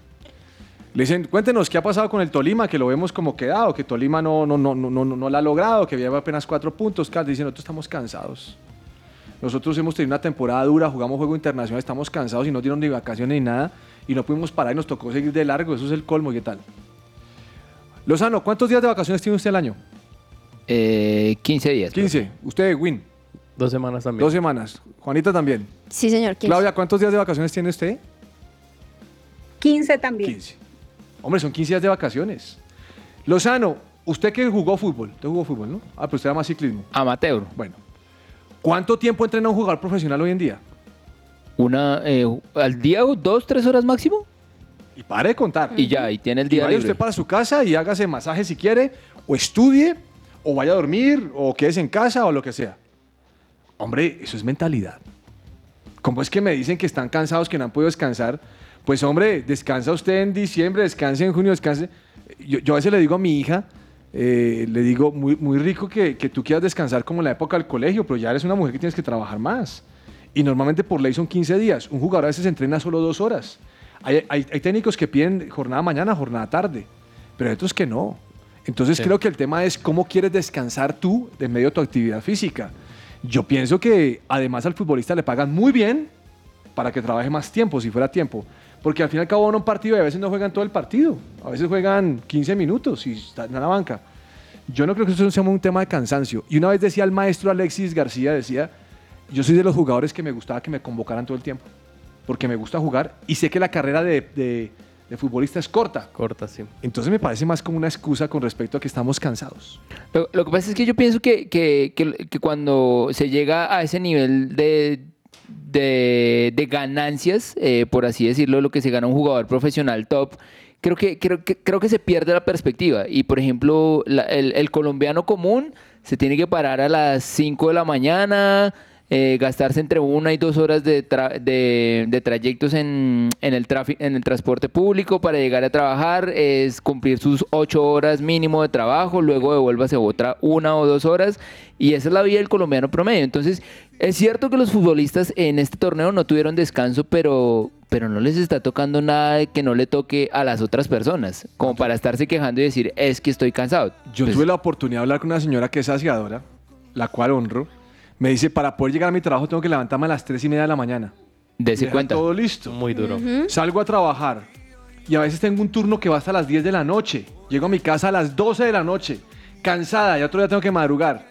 Le dicen, cuéntenos qué ha pasado con el Tolima, que lo vemos como quedado, que Tolima no, no, no, no, no, no lo ha logrado, que lleva apenas cuatro puntos. Dicen, nosotros estamos cansados. Nosotros hemos tenido una temporada dura, jugamos juego internacional, estamos cansados y no dieron ni vacaciones ni nada. Y no pudimos parar y nos tocó seguir de largo. Eso es el colmo, ¿qué tal? Lozano, ¿cuántos días de vacaciones tiene usted al año? Eh, 15 días. 15. Usted, Win. Dos semanas también. Dos semanas. Juanita también. Sí, señor. Claudia, ¿cuántos días de vacaciones tiene usted? 15 también. 15. Hombre, son 15 días de vacaciones. Lozano, usted que jugó fútbol, usted jugó fútbol, ¿no? Ah, pero usted era más ciclismo. Amateur. Bueno. ¿Cuánto tiempo entrena un jugador profesional hoy en día? Una, eh, al día, dos, tres horas máximo. Y pare de contar. Y ya, y tiene el Y día vaya libre. usted para su casa y hágase masaje si quiere, o estudie, o vaya a dormir, o quédese en casa, o lo que sea. Hombre, eso es mentalidad. ¿Cómo es que me dicen que están cansados, que no han podido descansar? Pues hombre, descansa usted en diciembre, descanse en junio, descanse. Yo, yo a veces le digo a mi hija, eh, le digo, muy, muy rico que, que tú quieras descansar como en la época del colegio, pero ya eres una mujer que tienes que trabajar más. Y normalmente por ley son 15 días. Un jugador a veces entrena solo dos horas. Hay, hay- hay técnicos que piden jornada mañana, jornada tarde, pero hay otros que no. Entonces Sí. creo que el tema es cómo quieres descansar tú de medio de tu actividad física. Yo pienso que además al futbolista le pagan muy bien para que trabaje más tiempo, si fuera tiempo. Porque al fin y al cabo van a un partido y a veces no juegan todo el partido. A veces juegan 15 minutos y están en la banca. Yo no creo que eso sea un tema de cansancio. Y una vez decía el maestro Alexis García, decía, yo soy de los jugadores que me gustaba que me convocaran todo el tiempo. Porque me gusta jugar y sé que la carrera de, de- de futbolista es corta. Corta, sí. Entonces me parece más como una excusa con respecto a que estamos cansados. Lo, lo que pasa es que yo pienso que, que- que- que cuando se llega a ese nivel de, de, de ganancias, eh, por así decirlo, lo que se gana un jugador profesional top, creo que, creo que, creo que se pierde la perspectiva. Y por ejemplo, la- el, el colombiano común se tiene que parar a las 5 de la mañana, eh, gastarse entre una y dos horas de, tra- de- de trayectos en, en el en el transporte público para llegar a trabajar, es cumplir sus ocho horas mínimo de trabajo, luego devuélvase otra una o dos horas, y esa es la vida del colombiano promedio. Entonces, es cierto que los futbolistas en este torneo no tuvieron descanso, pero, pero no les está tocando nada que no le toque a las otras personas, como para estarse quejando y decir, es que estoy cansado. Yo Pues, tuve la oportunidad de hablar con una señora que es saciadora, la cual honro. Me dice, para poder llegar a mi trabajo tengo que levantarme a las 3 y media de la mañana. Dese Dejar cuenta. todo listo. Muy duro. Salgo a trabajar y a veces tengo un turno que va hasta las 10 de la noche. Llego a mi casa a las 12 de la noche, cansada, y otro día tengo que madrugar.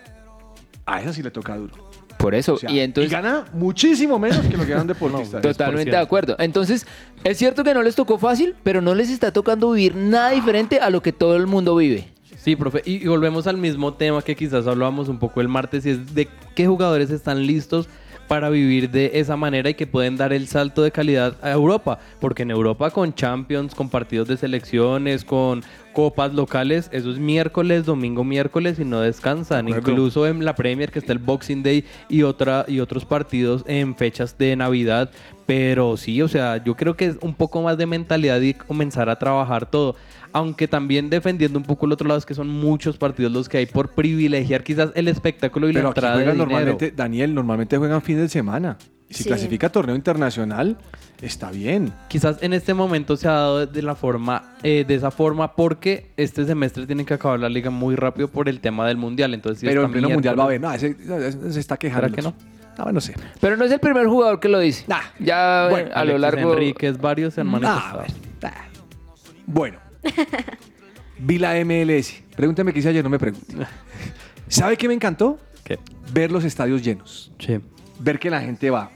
A esa sí le toca duro. Por eso, O sea, y entonces... gana muchísimo menos que lo que gana un deportista. Totalmente de acuerdo. Entonces, es cierto que no les tocó fácil, pero no les está tocando vivir nada diferente a lo que todo el mundo vive. Sí, profe. Y, volvemos al mismo tema que quizás hablábamos un poco el martes, y es de qué jugadores están listos para vivir de esa manera y que pueden dar el salto de calidad a Europa. Porque en Europa con Champions, con partidos de selecciones, con copas locales, eso es miércoles, domingo, miércoles y no descansan. Incluso en la Premier que está el Boxing Day y, otra, y otros partidos en fechas de Navidad. Pero sí, o sea, yo creo que es un poco más de mentalidad y comenzar a trabajar todo. Aunque también defendiendo un poco el otro lado es que son muchos partidos los que hay por privilegiar quizás el espectáculo y Pero la aquí entrada de juegan dinero. normalmente, Daniel, normalmente juegan fin de semana. Si Sí. clasifica a torneo internacional, está bien. Quizás en este momento se ha dado de la forma, eh, de esa forma, porque este semestre tienen que acabar la liga muy rápido por el tema del mundial. Entonces, si Pero en pleno mundial va a haber. No, ese, ese se está quejando. ¿Será que no? Ah, bueno, sé. Pero no es el primer jugador que lo dice. ya Bueno, a lo largo... Enríquez, varios se han Ah, manifestado. Bueno. Vi la MLS. Pregúnteme qué hice ayer, no me pregunte. ¿Sabe qué me encantó? Ver los estadios llenos. Sí. Ver que la gente va.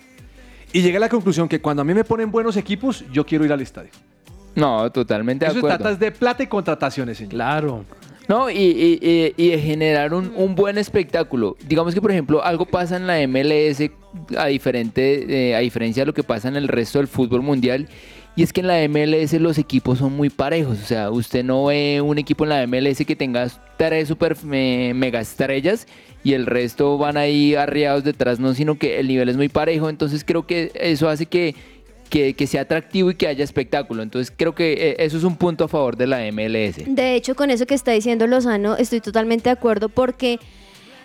Y llegué a la conclusión que cuando a mí me ponen buenos equipos, yo quiero ir al estadio. No, totalmente de Eso se acuerdo. trata es de plata y contrataciones, señor. Claro. No, y, y- y- y de generar un, un buen espectáculo. Digamos que, por ejemplo, algo pasa en la MLS a, diferente, eh, a diferencia de lo que pasa en el resto del fútbol mundial. Y es que en la MLS los equipos son muy parejos. O sea, usted no ve un equipo en la MLS que tenga tres super me- mega estrellas y el resto van ahí arriados detrás, no, sino que el nivel es muy parejo. Entonces creo que eso hace que, que, sea atractivo y que haya espectáculo. Entonces creo que eh, eso es un punto a favor de la MLS. De hecho, con eso que está diciendo Lozano, estoy totalmente de acuerdo porque,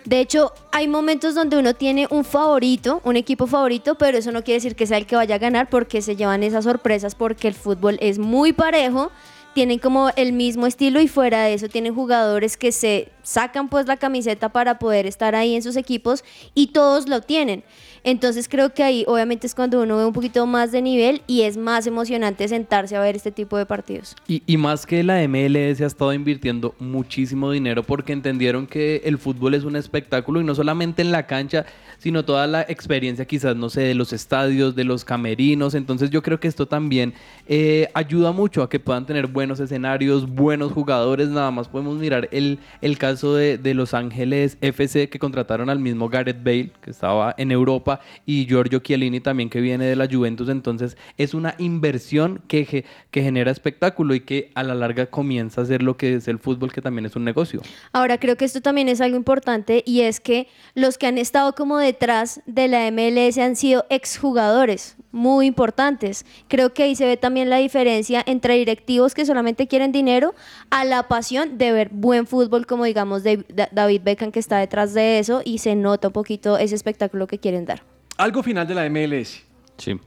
de hecho, hay momentos donde uno tiene un favorito, un equipo favorito, pero eso no quiere decir que sea el que vaya a ganar porque se llevan esas sorpresas porque el fútbol es muy parejo. Tienen como el mismo estilo y fuera de eso tienen jugadores que se sacan pues la camiseta para poder estar ahí en sus equipos y todos lo tienen. Entonces creo que ahí obviamente es cuando uno ve un poquito más de nivel y es más emocionante sentarse a ver este tipo de partidos. Y, más que la MLS ha estado invirtiendo muchísimo dinero porque entendieron que el fútbol es un espectáculo y no solamente en la cancha, sino toda la experiencia quizás, no sé, de los estadios, de los camerinos. Entonces yo creo que esto también eh, ayuda mucho a que puedan tener buenos escenarios, buenos jugadores. Nada más podemos mirar el, el caso caso de, de Los Ángeles FC que contrataron al mismo Gareth Bale, que estaba en Europa, y Giorgio Chiellini también que viene de la Juventus. Entonces es una inversión que, que genera espectáculo y que a la larga comienza a ser lo que es el fútbol, que también es un negocio. Ahora creo que esto también es algo importante y es que los que han estado como detrás de la MLS han sido exjugadores muy importantes. Creo que ahí se ve también la diferencia entre directivos que solamente quieren dinero a la pasión de ver buen fútbol como digamos David Beckham que está detrás de eso y se nota un poquito ese espectáculo que quieren dar. Algo final de la MLS. Sí.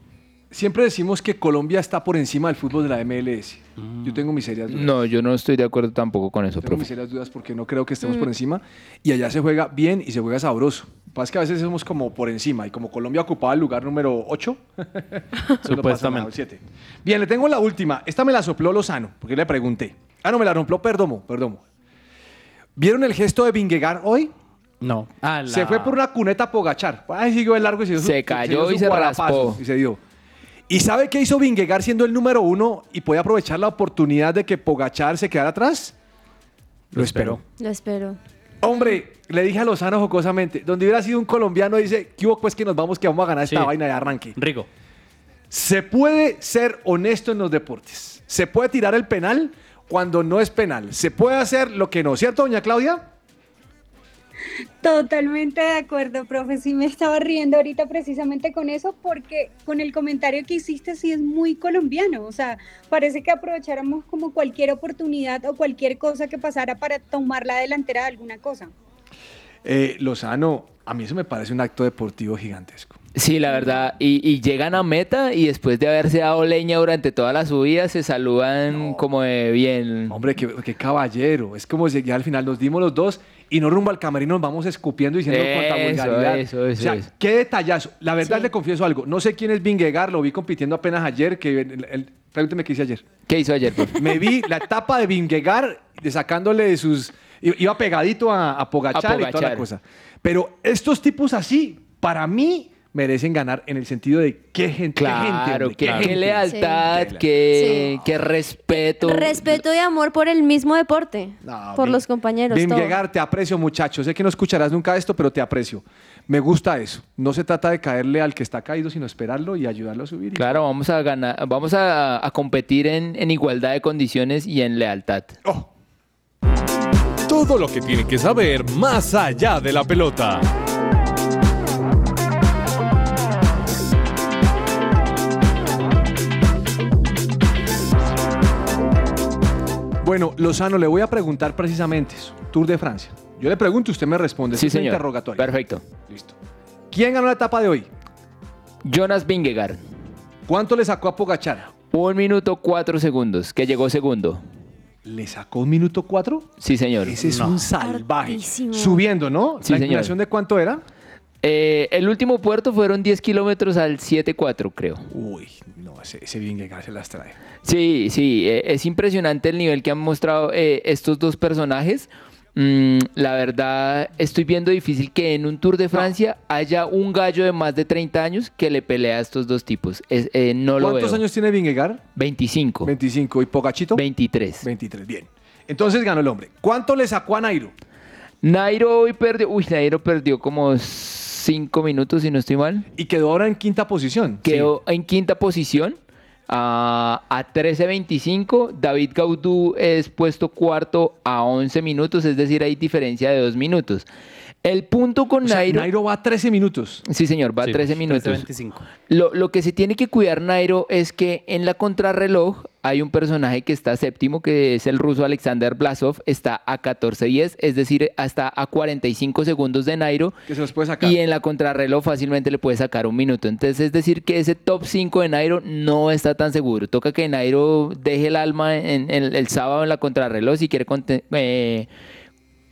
Siempre decimos que Colombia está por encima del fútbol de la MLS. Yo tengo mis serias dudas. No, yo no estoy de acuerdo tampoco con eso, Tengo mis profe. serias dudas porque no creo que estemos Mm. por encima. Y allá se juega bien y se juega sabroso. Lo que pasa es que a veces somos como por encima. Y como Colombia ocupaba el lugar número 8, Supuestamente. Bien, le tengo la última. Esta me la sopló Lozano, porque le pregunté. Ah, no, me la rompió Perdomo, Perdomo. ¿Vieron el gesto de Vingegaard hoy? No. Se fue por una cuneta a Pogachar. Ay, siguió el largo y se, dio su- Se cayó y se raspó. Y se dio. ¿Y sabe qué hizo Vingegaard siendo el número uno y puede aprovechar la oportunidad de que Pogachar se quedara atrás? Lo esperó. Lo espero. Hombre, le dije a Lozano jocosamente, donde hubiera sido un colombiano, dice, ¿qué hubo pues que nos vamos, que vamos a ganar esta Sí. vaina de arranque? Rigo. Se puede ser honesto en los deportes. Se puede tirar el penal cuando no es penal. Se puede hacer lo que no, ¿cierto, doña Claudia? Totalmente de acuerdo, profe. Sí me estaba riendo ahorita precisamente con eso porque con el comentario que hiciste sí es muy colombiano. O sea, parece que aprovecháramos como cualquier oportunidad o cualquier cosa que pasara para tomar la delantera de alguna cosa. Eh, Lozano, a mí eso me parece un acto deportivo gigantesco. Sí, la verdad. Y, y llegan a meta y después de haberse dado leña durante toda la subida, se saludan como de bien. Hombre, qué, qué caballero. Es como si ya al final nos dimos los dos y no rumbo al camerino nos vamos escupiendo diciendo cuánta Eso, vulgaridad. eso, eso, o sea, eso. qué detallazo. La verdad le confieso algo. No sé quién es Vingegaard, lo vi compitiendo apenas ayer. Que el- el- pregúnteme qué hice ayer. ¿Qué hizo ayer? profe? Me vi la etapa de Vingegaard de sacándole de sus... Iba pegadito a, a Pogachar A y toda la cosa. Pero estos tipos así, para mí, merecen ganar en el sentido de qué gente, qué gente, Claro, qué, lealtad, qué, qué respeto. Respeto y amor por el mismo deporte, por los compañeros. todo. Vingegaard, te aprecio, muchacho. Sé que no escucharás nunca esto, pero te aprecio. Me gusta eso. No se trata de caerle al que está caído, sino esperarlo y ayudarlo a subir. Claro, vamos a ganar, vamos a, a competir en, en igualdad de condiciones y en lealtad. Todo lo que tiene que saber más allá de la pelota. Bueno, Lozano, le voy a preguntar precisamente eso. Tour de Francia. Yo le pregunto, usted me responde. Sí, es señor. interrogatorio. Perfecto. Listo. ¿Quién ganó la etapa de hoy? Jonas Vingegaard. ¿Cuánto le sacó a Pogachar? Un minuto cuatro segundos, que llegó segundo. ¿Le sacó un minuto cuatro? Sí, señor. Ese es un salvaje. Subiendo, ¿no? Sí, ¿La señor. inclinación de cuánto era? Eh, el último puerto fueron 10 kilómetros al 7.4, creo. Uy, no, ese, ese se las trae. Sí, sí, eh, es impresionante el nivel que han mostrado eh, estos dos personajes. Mm, la verdad, estoy viendo difícil que en un Tour de Francia haya un gallo de más de 30 años que le pelea a estos dos tipos. Es- eh, no lo ¿Cuántos veo. años tiene Vingegaard? 25. 25. ¿Y Pogachito? 23. 23, bien. Entonces ganó el hombre. ¿Cuánto le sacó a Nairo? Nairo hoy perdió. Uy, Nairo perdió como 5 minutos, si no estoy mal. Y quedó ahora en quinta posición. Quedó en quinta posición. ah, a 13.25. David Gaudú es puesto cuarto a 11 minutos, es decir, hay diferencia de 2 minutos. El punto con O sea, Nairo. Nairo va a 13 minutos. Sí, señor, va a Sí, 13 minutos. 13.25. Lo, lo que se tiene que cuidar Nairo es que en la contrarreloj hay un personaje que está séptimo, que es el ruso Alexander Blasov, está a 14.10, es decir, hasta a 45 segundos de Nairo. Que se los puede sacar. Y en la contrarreloj fácilmente le puede sacar un minuto. Entonces, es decir, que ese top 5 de Nairo no está tan seguro. Toca que Nairo deje el alma en, en el sábado en la contrarreloj si quiere eh,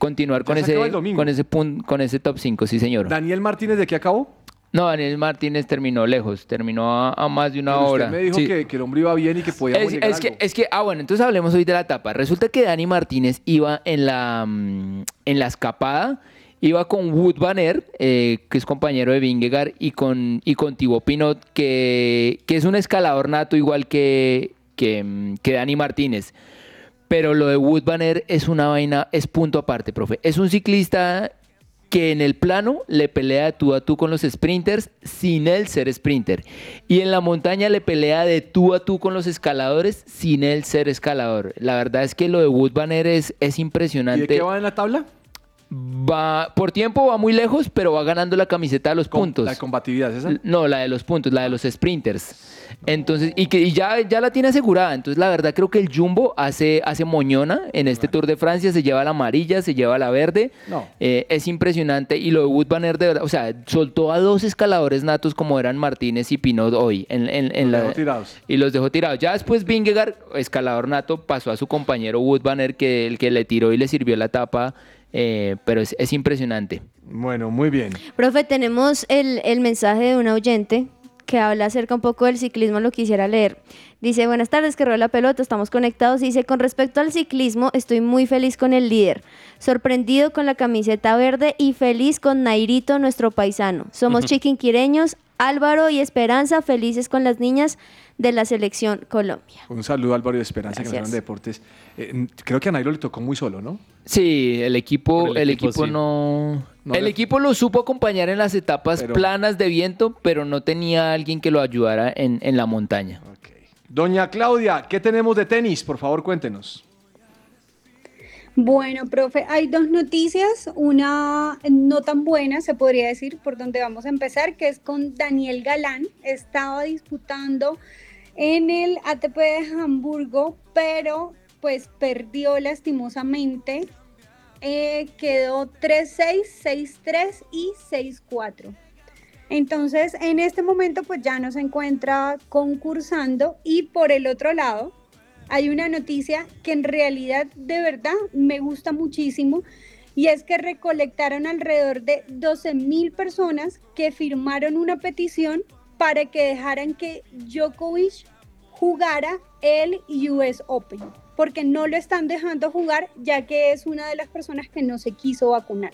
continuar con se ese, con, ese con ese top 5, sí, señor. Daniel Martínez, ¿de qué acabó? No, Daniel Martínez terminó lejos, terminó a, a más de una Pero hora. Usted me dijo Sí. que, que el hombre iba bien y que podíamos Es, llegar es que, algo. es que, ah, bueno, entonces hablemos hoy de la etapa. Resulta que Dani Martínez iba en la, mm, en la escapada, iba con Wood Van Aert, eh, que es compañero de Vingegaard, y con, y con Thibaut Pinot, que, que es un escalador nato igual que, que, mm, que Dani Martínez. Pero lo de Wood Van Aert es una vaina, es punto aparte, profe. Es un ciclista que en el plano le pelea de tú a tú con los sprinters sin él ser sprinter. Y en la montaña le pelea de tú a tú con los escaladores sin él ser escalador. La verdad es que lo de Wood Van Aert es, es ¿Y impresionante. de qué va en la tabla? Va, por tiempo va muy lejos, pero va ganando la camiseta de los puntos. La combatividad, ¿es esa? No, la de los puntos, la de los sprinters. Entonces, y que y ya, ya la tiene asegurada. Entonces, la verdad, creo que el Jumbo hace, hace moñona en este Tour de Francia. Se lleva la amarilla, se lleva la verde. No. Eh, es impresionante. Y lo de Wood Van Aert, de verdad, o sea, soltó a dos escaladores natos como eran Martínez y Pinot hoy. En, en- en Los la- dejó tirados. Y los dejó tirados. Ya después Vingegaard, escalador nato, pasó a su compañero Wood Van Aert, que el que le tiró y le sirvió la tapa. Eh, pero es, es impresionante. Bueno, muy bien. Profe, tenemos el, el mensaje de un oyente que habla acerca un poco del ciclismo, lo quisiera leer. Dice, buenas tardes, que rueda la pelota, estamos conectados. Y dice, con respecto al ciclismo, estoy muy feliz con el líder, sorprendido con la camiseta verde y feliz con Nairito, nuestro paisano. Somos chiquinquireños, Álvaro y Esperanza, felices con las niñas de la selección Colombia. Un saludo a Álvaro y Esperanza, que nos Gracias. de deportes. Eh, creo que a Nairo le tocó muy solo, ¿no? Sí, el equipo, el el equipo, equipo, sí. no. No el le- equipo lo supo acompañar en las etapas Pero- planas de viento, pero no tenía alguien que lo ayudara en, en la montaña. Doña Claudia, ¿qué tenemos de tenis? Por favor, cuéntenos. Bueno, profe, hay dos noticias, una no tan buena, se podría decir, por donde vamos a empezar, que es con Daniel Galán. Estaba disputando en el ATP de Hamburgo, pero pues perdió lastimosamente. Eh, quedó 3-6, 6-3 y 6-4. Entonces, en este momento, pues ya no se encuentra concursando. Y por el otro lado, hay una noticia que en realidad de verdad me gusta muchísimo y es que recolectaron alrededor de 12 mil personas que firmaron una petición para que dejaran que Djokovic jugara el US Open, porque no lo están dejando jugar ya que es una de las personas que no se quiso vacunar.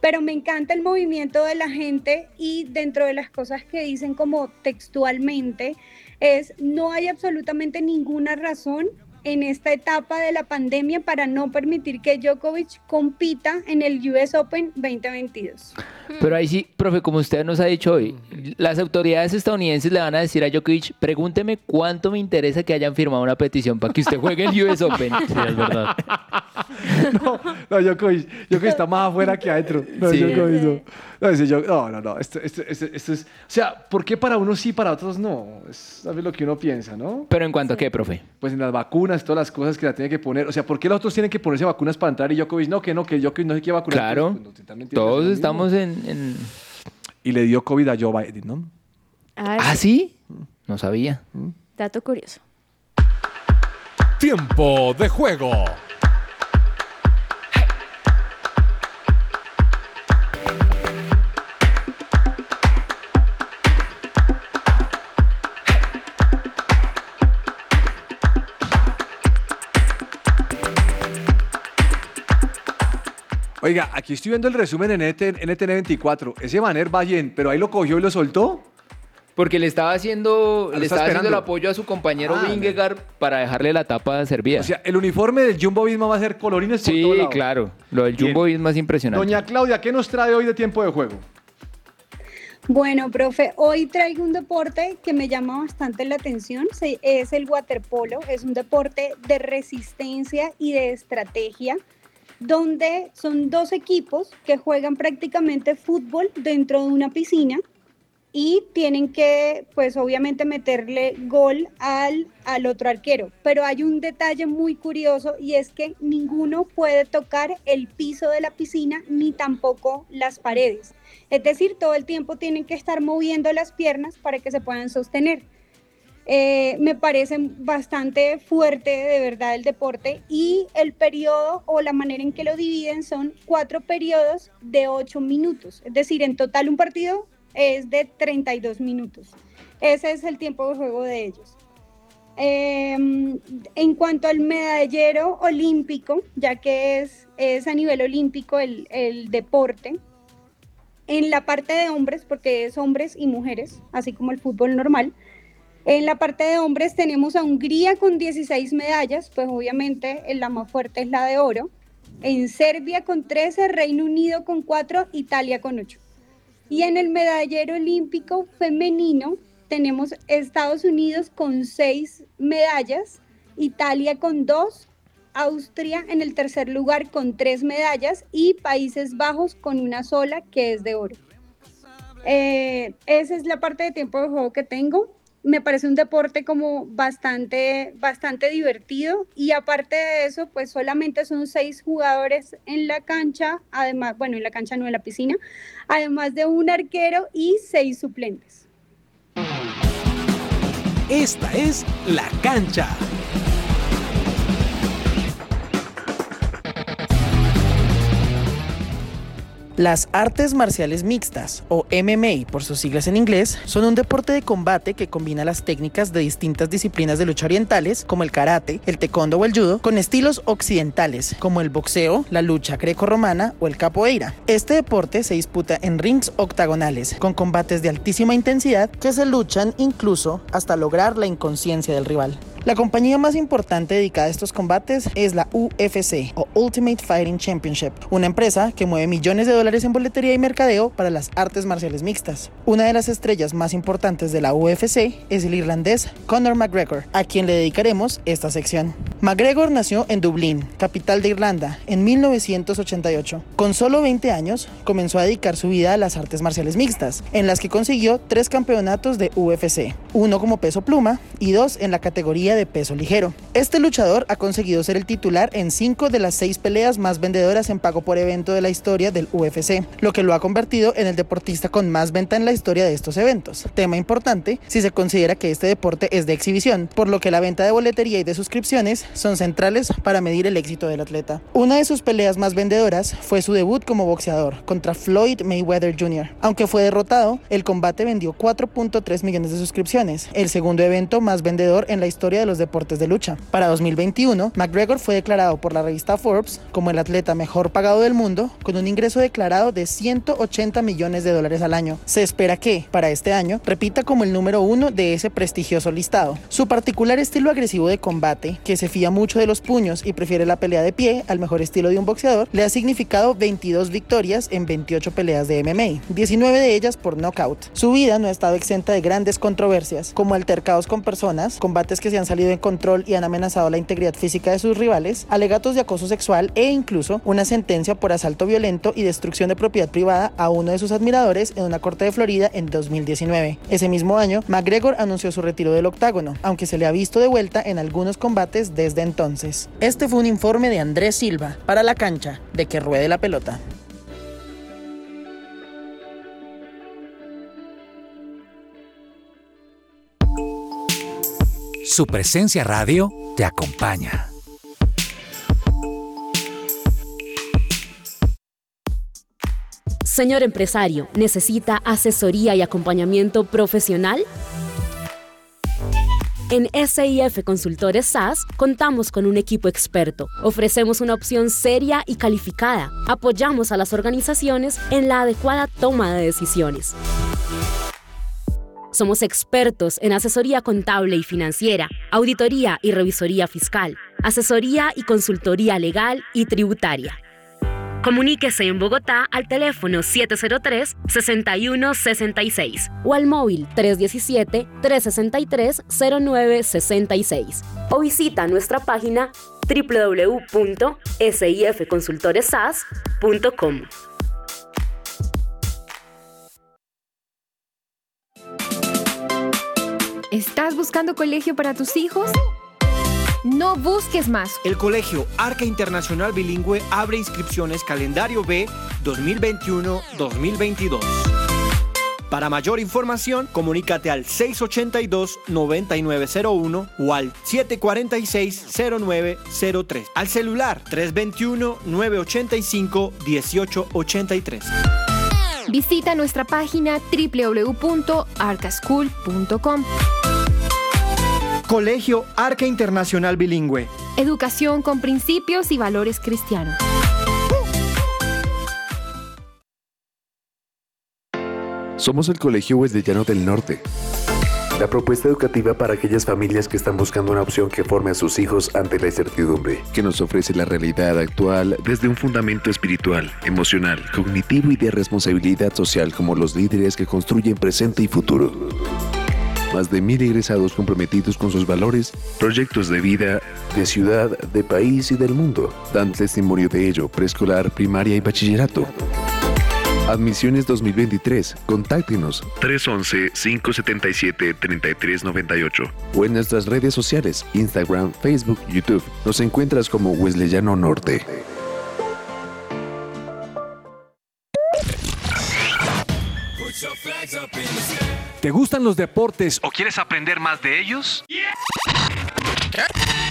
Pero me encanta el movimiento de la gente y dentro de las cosas que dicen como textualmente es no hay absolutamente ninguna razón en esta etapa de la pandemia para no permitir que Djokovic compita en el US Open 2022. Pero ahí sí, profe, como usted nos ha dicho hoy, las autoridades estadounidenses le van a decir a Djokovic, pregúnteme cuánto me interesa que hayan firmado una petición para que usted juegue el US Open. Sí, es verdad. No, no, Djokovic, Djokovic está más afuera que adentro. No, Sí. Djokovic no. No, ese no, no, no, Esto, esto- esto- esto es... O sea, ¿por qué para unos sí, para otros no? Es ¿sabes lo que uno piensa, ¿no? Pero en cuanto a qué, profe. Pues en las vacunas, todas las cosas que la tienen que poner. O sea, ¿por qué los otros tienen que ponerse vacunas para entrar y Djokovic no? Que no, que Djokovic no se quiere vacunar. Claro, Pues, pues, no, totalmente es lo todos estamos en... en- Y le dio COVID a Joe Biden, ¿no? Ah, ¿Ah, sí? No sabía. Dato curioso. Tiempo de juego. Oiga, aquí estoy viendo el resumen en NTN 24. Ese Banner va bien, pero ahí lo cogió y lo soltó. Porque le estaba haciendo, Ah, le estaba haciendo el apoyo a su compañero Ah, Vingegaard para dejarle la tapa servida. O sea, el uniforme del Jumbo Visma va a ser colorines por sí, todo lado. claro. Lo del Bien. Jumbo es más impresionante. Doña Claudia, ¿qué nos trae hoy de tiempo de juego? Bueno, profe, hoy traigo un deporte que me llama bastante la atención, es el waterpolo, es un deporte de resistencia y de estrategia, donde son dos equipos que juegan prácticamente fútbol dentro de una piscina y tienen que, pues obviamente, meterle gol al, al otro arquero. Pero hay un detalle muy curioso y es que ninguno puede tocar el piso de la piscina ni tampoco las paredes. Es decir, todo el tiempo tienen que estar moviendo las piernas para que se puedan sostener. Eh, me parece bastante fuerte de verdad el deporte y el periodo o la manera en que lo dividen son cuatro periodos de ocho minutos. Es decir, en total un partido es de 32 minutos. Ese es el tiempo de juego de ellos. Eh, en cuanto al medallero olímpico, ya que es, es a nivel olímpico el, el deporte, en la parte de hombres, porque es hombres y mujeres, así como el fútbol normal, En la parte de hombres tenemos a Hungría con 16 medallas, pues obviamente la más fuerte es la de oro. En Serbia con 13, Reino Unido con 4, Italia con 8. Y en el medallero olímpico femenino tenemos Estados Unidos con 6 medallas, Italia con 2, Austria en el tercer lugar con 3 medallas y Países Bajos con una sola que es de oro. Eh, esa es la parte de tiempo de juego que tengo me parece un deporte como bastante, bastante divertido y aparte de eso, pues solamente son seis jugadores en la cancha, además, bueno, en la cancha no en la piscina, además de un arquero y seis suplentes. Esta es la cancha. Las artes marciales mixtas, o MMA por sus siglas en inglés, son un deporte de combate que combina las técnicas de distintas disciplinas de lucha orientales, como el karate, el taekwondo o el judo, con estilos occidentales, como el boxeo, la lucha greco-romana o el capoeira. Este deporte se disputa en rings octagonales, con combates de altísima intensidad que se luchan incluso hasta lograr la inconsciencia del rival. La compañía más importante dedicada a estos combates es la UFC o Ultimate Fighting Championship, una empresa que mueve millones de dólares en boletería y mercadeo para las artes marciales mixtas. Una de las estrellas más importantes de la UFC es el irlandés Conor McGregor, a quien le dedicaremos esta sección. McGregor nació en Dublín, capital de Irlanda, en 1988. Con solo 20 años, comenzó a dedicar su vida a las artes marciales mixtas, en las que consiguió tres campeonatos de UFC, uno como peso pluma y dos en la categoría de peso ligero. Este luchador ha conseguido ser el titular en cinco de las seis peleas más vendedoras en pago por evento de la historia del UFC, lo que lo ha convertido en el deportista con más venta en la historia de estos eventos. Tema importante si se considera que este deporte es de exhibición, por lo que la venta de boletería y de suscripciones son centrales para medir el éxito del atleta. Una de sus peleas más vendedoras fue su debut como boxeador contra Floyd Mayweather Jr. Aunque fue derrotado, el combate vendió 4.3 millones de suscripciones, el segundo evento más vendedor en la historia de los deportes de lucha. Para 2021, McGregor fue declarado por la revista Forbes como el atleta mejor pagado del mundo, con un ingreso declarado de 180 millones de dólares al año. Se espera que, para este año, repita como el número uno de ese prestigioso listado. Su particular estilo agresivo de combate, que se fía mucho de los puños y prefiere la pelea de pie al mejor estilo de un boxeador, le ha significado 22 victorias en 28 peleas de MMA, 19 de ellas por knockout. Su vida no ha estado exenta de grandes controversias, como altercados con personas, combates que se han salido en control y han amenazado la integridad física de sus rivales, alegatos de acoso sexual e incluso una sentencia por asalto violento y destrucción de propiedad privada a uno de sus admiradores en una corte de Florida en 2019. Ese mismo año, McGregor anunció su retiro del octágono, aunque se le ha visto de vuelta en algunos combates desde entonces. Este fue un informe de Andrés Silva para la cancha de que ruede la pelota. Su presencia radio te acompaña. Señor empresario, ¿necesita asesoría y acompañamiento profesional? En SIF Consultores SAS contamos con un equipo experto. Ofrecemos una opción seria y calificada. Apoyamos a las organizaciones en la adecuada toma de decisiones. Somos expertos en asesoría contable y financiera, auditoría y revisoría fiscal, asesoría y consultoría legal y tributaria. Comuníquese en Bogotá al teléfono 703-6166 o al móvil 317-363-0966 o visita nuestra página www.sifconsultoresas.com. ¿Estás buscando colegio para tus hijos? No busques más. El Colegio Arca Internacional Bilingüe abre inscripciones calendario B 2021-2022. Para mayor información, comunícate al 682-9901 o al 746-0903. Al celular 321-985-1883. Visita nuestra página www.arcaschool.com. Colegio Arca Internacional Bilingüe. Educación con principios y valores cristianos. Somos el Colegio Wesleyano del Norte. la propuesta educativa para aquellas familias que están buscando una opción que forme a sus hijos ante la incertidumbre, que nos ofrece la realidad actual desde un fundamento espiritual, emocional, cognitivo y de responsabilidad social como los líderes que construyen presente y futuro. Más de mil egresados comprometidos con sus valores, proyectos de vida, de ciudad, de país y del mundo. Dan testimonio de ello preescolar, primaria y bachillerato. Admisiones 2023. Contáctenos 311-577-3398 o en nuestras redes sociales, Instagram, Facebook, YouTube. Nos encuentras como Wesleyano Norte. ¿Te gustan los deportes o quieres aprender más de ellos?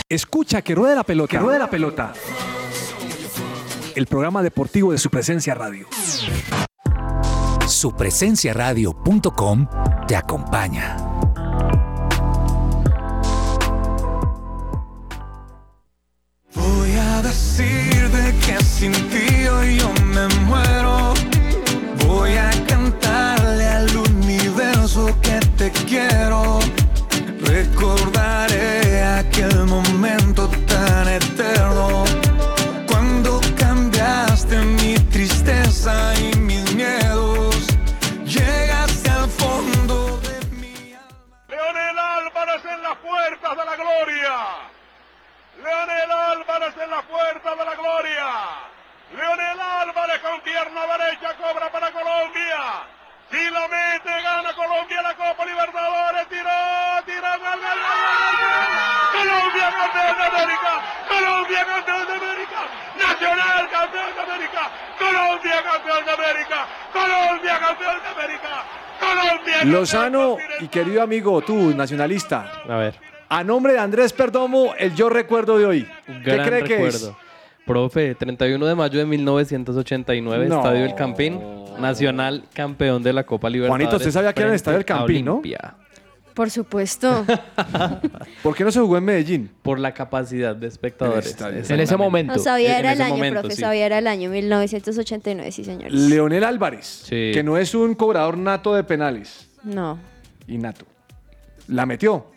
Escucha que ruede la pelota. Que ruede la pelota. El programa deportivo de su presencia radio. Supresenciaradio.com te acompaña. Voy a decirte que sin ti querido amigo, tú, nacionalista. A ver. A nombre de Andrés Perdomo, el yo recuerdo de hoy. ¿Qué Gran cree que es? Profe, 31 de mayo de 1989, No. Estadio El Campín, Nacional campeón de la Copa Libertadores. Juanito, usted sabía que era en el Estadio El Campín, ¿no? Olimpia. Por supuesto. ¿Por qué no se jugó en Medellín? Por la capacidad de espectadores. En ese momento. No sabía era el año, momento, profe, sí. sabía era el año 1989, sí, señores. Leonel Álvarez, que no es un cobrador nato de penales. No. Innato. La metió.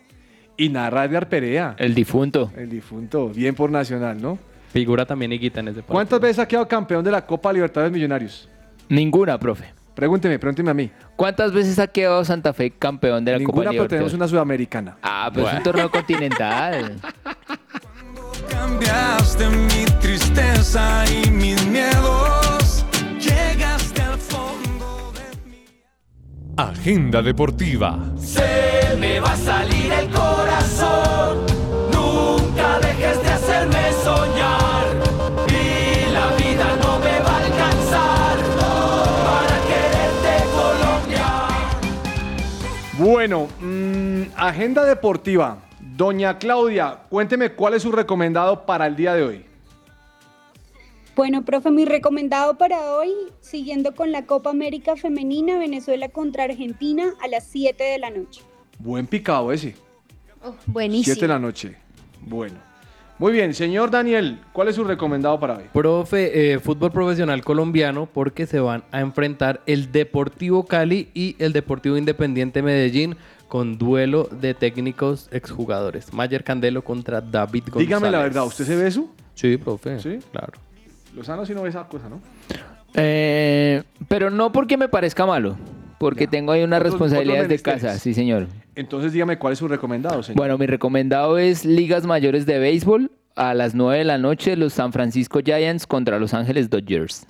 Y narra Edgar Perea. El difunto. El difunto. Bien por Nacional, ¿no? Figura también Higuita en ese partido. ¿Cuántas veces ha quedado campeón de la Copa Libertadores Millonarios? Ninguna, profe. Pregúnteme, pregúnteme a mí. ¿Cuántas veces ha quedado Santa Fe campeón de la Copa Ninguna, pero tenemos Libertadores? una sudamericana. Ah, pero es un torneo continental. Cambiaste mi tristeza y mis miedos. Agenda deportiva. Se me va a salir el corazón. Nunca dejes de hacerme soñar. Y la vida no me va a alcanzar para quererte, Colombia. Bueno, mm, agenda deportiva. Doña Claudia, cuénteme cuál es su recomendado para el día de hoy. Bueno, profe, mi recomendado para hoy, siguiendo con la Copa América Femenina, Venezuela contra Argentina a las 7 de la noche. Buen picado ese. buenísimo. 7 de la noche. Bueno. Muy bien, señor Daniel, ¿cuál es su recomendado para hoy? Profe, eh, fútbol profesional colombiano porque se van a enfrentar el Deportivo Cali y el Deportivo Independiente Medellín con duelo de técnicos exjugadores. Mayer Candelo contra David González. Dígame la verdad, ¿usted se ve eso? Sí, profe. ¿Sí? Claro. Lozano sí no ve esa cosa, ¿no? Eh, pero no porque me parezca malo, porque tengo ahí unas Otros- responsabilidades otros de casa, sí señor. Entonces dígame cuál es su recomendado, señor. Bueno, mi recomendado es Ligas Mayores de Béisbol a las 9 de la noche, los San Francisco Giants contra Los Ángeles Dodgers.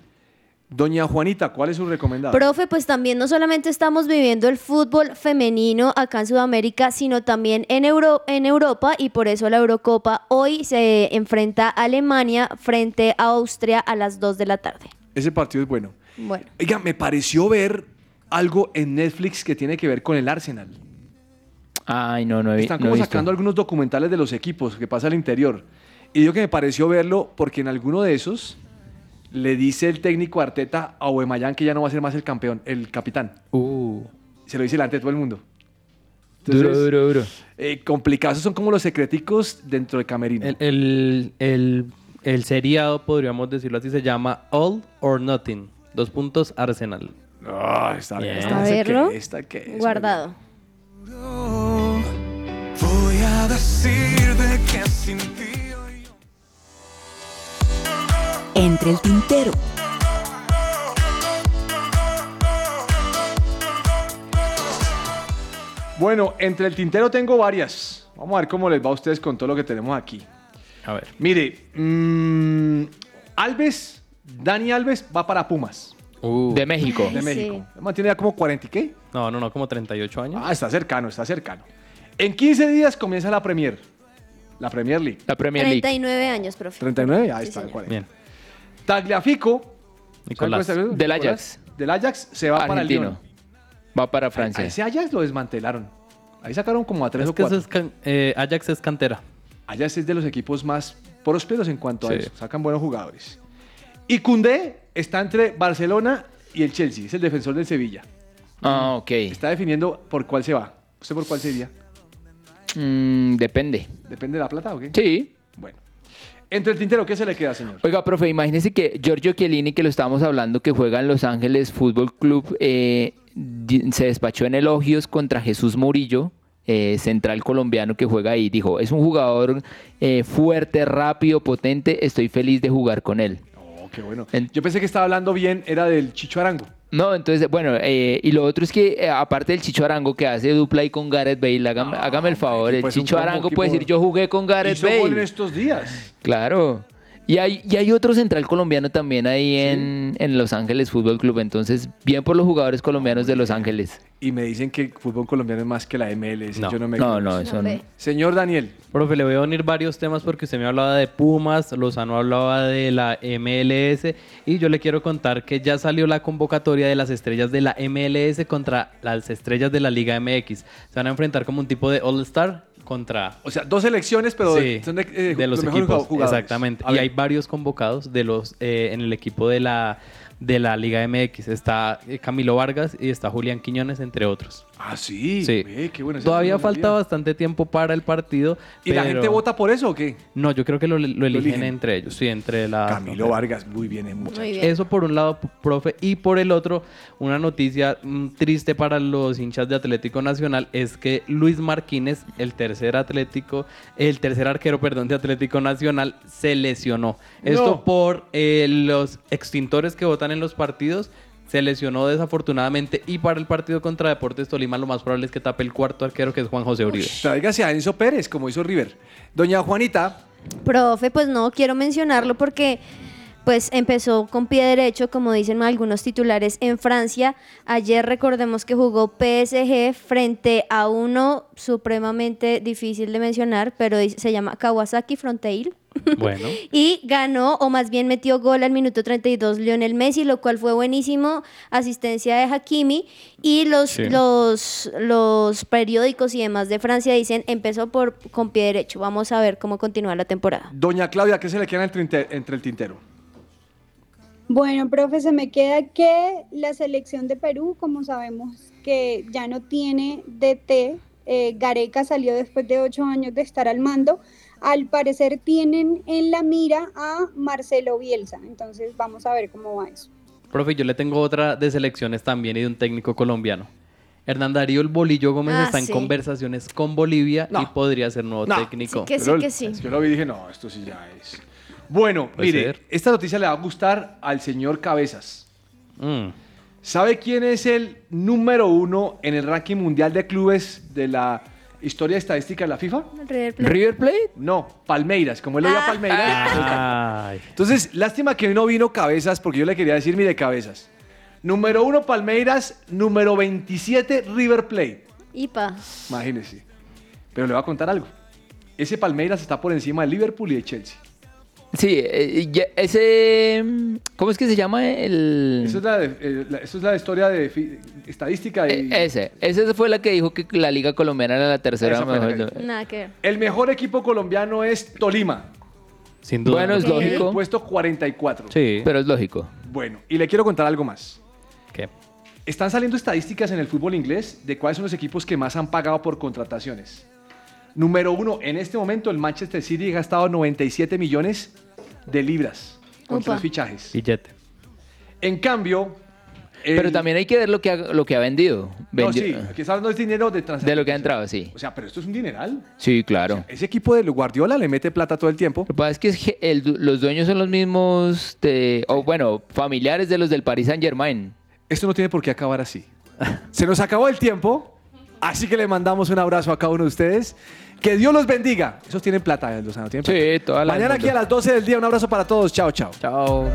Doña Juanita, ¿cuál es su recomendado? Profe, pues también no solamente estamos viviendo el fútbol femenino acá en Sudamérica, sino también en, Euro- en Europa y por eso la Eurocopa hoy se enfrenta a Alemania frente a Austria a las 2 de la tarde. Ese partido es bueno. Bueno, Oiga, me pareció ver algo en Netflix que tiene que ver con el Arsenal. Ay, no, no he, vi- Están no he como visto. sacando algunos documentales de los equipos que pasa al interior. Y digo que me pareció verlo porque en alguno de esos le dice el técnico Arteta a Obemayán que ya no va a ser más el campeón, el capitán. Uh. Se lo dice delante de todo el mundo. Duro, duro, duro. Eh, complicados son como los secreticos dentro del camerino. El, el, el, seriado, podríamos decirlo así, se llama All or Nothing. Dos puntos Arsenal. Ah, está bien. Esta, a verlo. Que, Guardado. Voy a decir de que Entre el tintero. Bueno, entre el tintero tengo varias. Vamos a ver cómo les va a ustedes con todo lo que tenemos aquí. A ver. Mire, mm, Alves, Dani Alves va para Pumas. De México. De México. Mantiene ya como 40 y qué? No, no, no, como 38 años. Ah, está cercano, está cercano. En 15 días comienza la Premier. La Premier League. La 39 años, profe. 39, ahí Sí, está, señor. 40. Bien. Tagliafico. Del Nicolás. Ajax. Del Ajax se va para el Argentino. Lyon. Va para A Francia. ese Ajax lo desmantelaron. Ahí sacaron como a tres Es o que cuatro. es can- eh, Ajax es cantera. Ajax es de los equipos más prósperos en cuanto a eso. Sacan buenos jugadores. Y Koundé está entre Barcelona y el Chelsea. Es el defensor del Sevilla. Ah, ok. Está definiendo por cuál se va. ¿Usted por cuál sería? Mm, depende. ¿Depende de la plata o qué? Sí. Entre el tintero, ¿qué se le queda, señor? Oiga, profe, imagínese que Giorgio Chiellini, que lo estábamos hablando, que juega en Los Ángeles Fútbol Club, eh, se despachó en elogios contra Jesús Murillo, eh, central colombiano que juega ahí. Dijo, es un jugador eh, fuerte, rápido, potente, estoy feliz de jugar con él. Oh, qué bueno. Yo pensé que estaba hablando bien, era del Chicho Arango. No, entonces, bueno, eh, y lo otro es que eh, aparte del Chicho Arango que hace dupla ahí con Gareth Bale, hágame, hágame el favor, el Chicho Arango puede decir, yo jugué con Gareth Hizo gol en Bale. estos días. Claro. Y hay, y hay otro central colombiano también ahí en, en Los Ángeles Fútbol Club. Entonces, bien por los jugadores colombianos de Los Ángeles. Y me dicen que el fútbol colombiano es más que la MLS. No. Yo no me No, no, eso no. Señor Daniel. Profe, le voy a unir varios temas porque usted me hablaba de Pumas, Lozano hablaba de la MLS y yo le quiero contar que ya salió la convocatoria de las estrellas de la MLS contra las estrellas de la Liga MX. Se van a enfrentar como un tipo de All-Star contra... O sea, dos elecciones, pero Sí, son de, eh, de los, equipos, jugadores. exactamente. A Y ver. hay varios convocados de los eh, en el equipo de la de la Liga MX. Está eh, Camilo Vargas y está Julián Quiñones, entre otros. Ah, sí. Sí. Qué Todavía falta bastante tiempo para el partido. ¿Y la gente vota por eso o qué? No, yo creo que lo, lo eligen, eligen. entre ellos. Sí, entre la. Camilo Vargas, muy bien, eh, muchacho. Muy bien. Eso por un lado, profe. Y por el otro, una noticia mm, triste para los hinchas de Atlético Nacional es que Luis Martínez, el tercer Atlético, el tercer arquero, perdón, de Atlético Nacional, se lesionó. Esto por eh, los extintores que votan en los partidos. Se lesionó desafortunadamente y para el partido contra Deportes Tolima lo más probable es que tape el cuarto arquero que es Juan José Uribe. Tráigase a Enzo Pérez, como hizo River. Doña Juanita, Profe, pues no, quiero mencionarlo porque pues empezó con pie derecho, como dicen algunos titulares, en Francia. Ayer recordemos que jugó PSG frente a uno supremamente difícil de mencionar, pero se llama Kawasaki Frontier. Bueno. Y ganó, o más bien metió gol al minuto 32 Lionel Messi, lo cual fue buenísimo. Asistencia de Hakimi. Y los, Sí. los, los periódicos y demás de Francia dicen, empezó por, con pie derecho. Vamos a ver cómo continúa la temporada. Doña Claudia, ¿qué se le queda entre el tintero? Bueno, profe, se me queda que la selección de Perú, como sabemos que ya no tiene DT, eh, Gareca salió después de ocho años de estar al mando, al parecer tienen en la mira a Marcelo Bielsa, entonces vamos a ver cómo va eso. Profe, yo le tengo otra de selecciones también y de un técnico colombiano. Hernán Darío el Bolillo Gómez Ah, está en conversaciones con Bolivia y podría ser nuevo No. técnico. Sí que sí, Pero que sí. Yo lo vi y dije, no, esto sí ya es. Bueno, mire, ser. esta noticia le va a gustar al señor Cabezas. Mm. ¿Sabe quién es el número uno en el ranking mundial de clubes de la historia estadística de la FIFA? River Plate. ¿River Plate? No, Palmeiras, como él oía Palmeiras. Ay. Entonces, lástima que hoy no vino Cabezas, porque yo le quería decir, mire, Cabezas. Número uno, Palmeiras. Número 27, River Plate. Ipa. Imagínese. Pero le voy a contar algo. Ese Palmeiras está por encima de Liverpool y de Chelsea. Sí, eh, ese... ¿Cómo es que se llama el...? Eso es la, de- eh, la- eso es la historia de estadística. Y, Eh, Ese, ese fue la que dijo que la liga colombiana era la tercera Esa la mejor. que- Nada que ver. El mejor equipo colombiano es Tolima. Sin duda. Bueno, es. En el lógico, puesto 44. Sí. pero es lógico. Bueno, y le quiero contar algo más. ¿Qué? Están saliendo estadísticas en el fútbol inglés de cuáles son los equipos que más han pagado por contrataciones. Número uno, en este momento el Manchester City ha gastado 97 millones de libras con Upa. tres fichajes. Billete. En cambio, Pero también hay que ver lo que ha, lo que ha vendido. No, Vendi- sí, aquí está hablando de dinero de transacciones. De lo que ha entrado, sí. O sea, pero esto es un dineral. Sí, claro. Ese equipo de Guardiola le mete plata todo el tiempo. Lo que pasa es que es ge- el du- los dueños son los mismos, de, o bueno, familiares de los del Paris Saint Germain. Esto no tiene por qué acabar así. Se nos acabó el tiempo, así que le mandamos un abrazo a cada uno de ustedes. Que Dios los bendiga. Esos tienen plata, Lozano. Tienen plata. Sí, toda la Mañana aquí a las 12 del día. Un abrazo para todos. Chao, chao. Chao.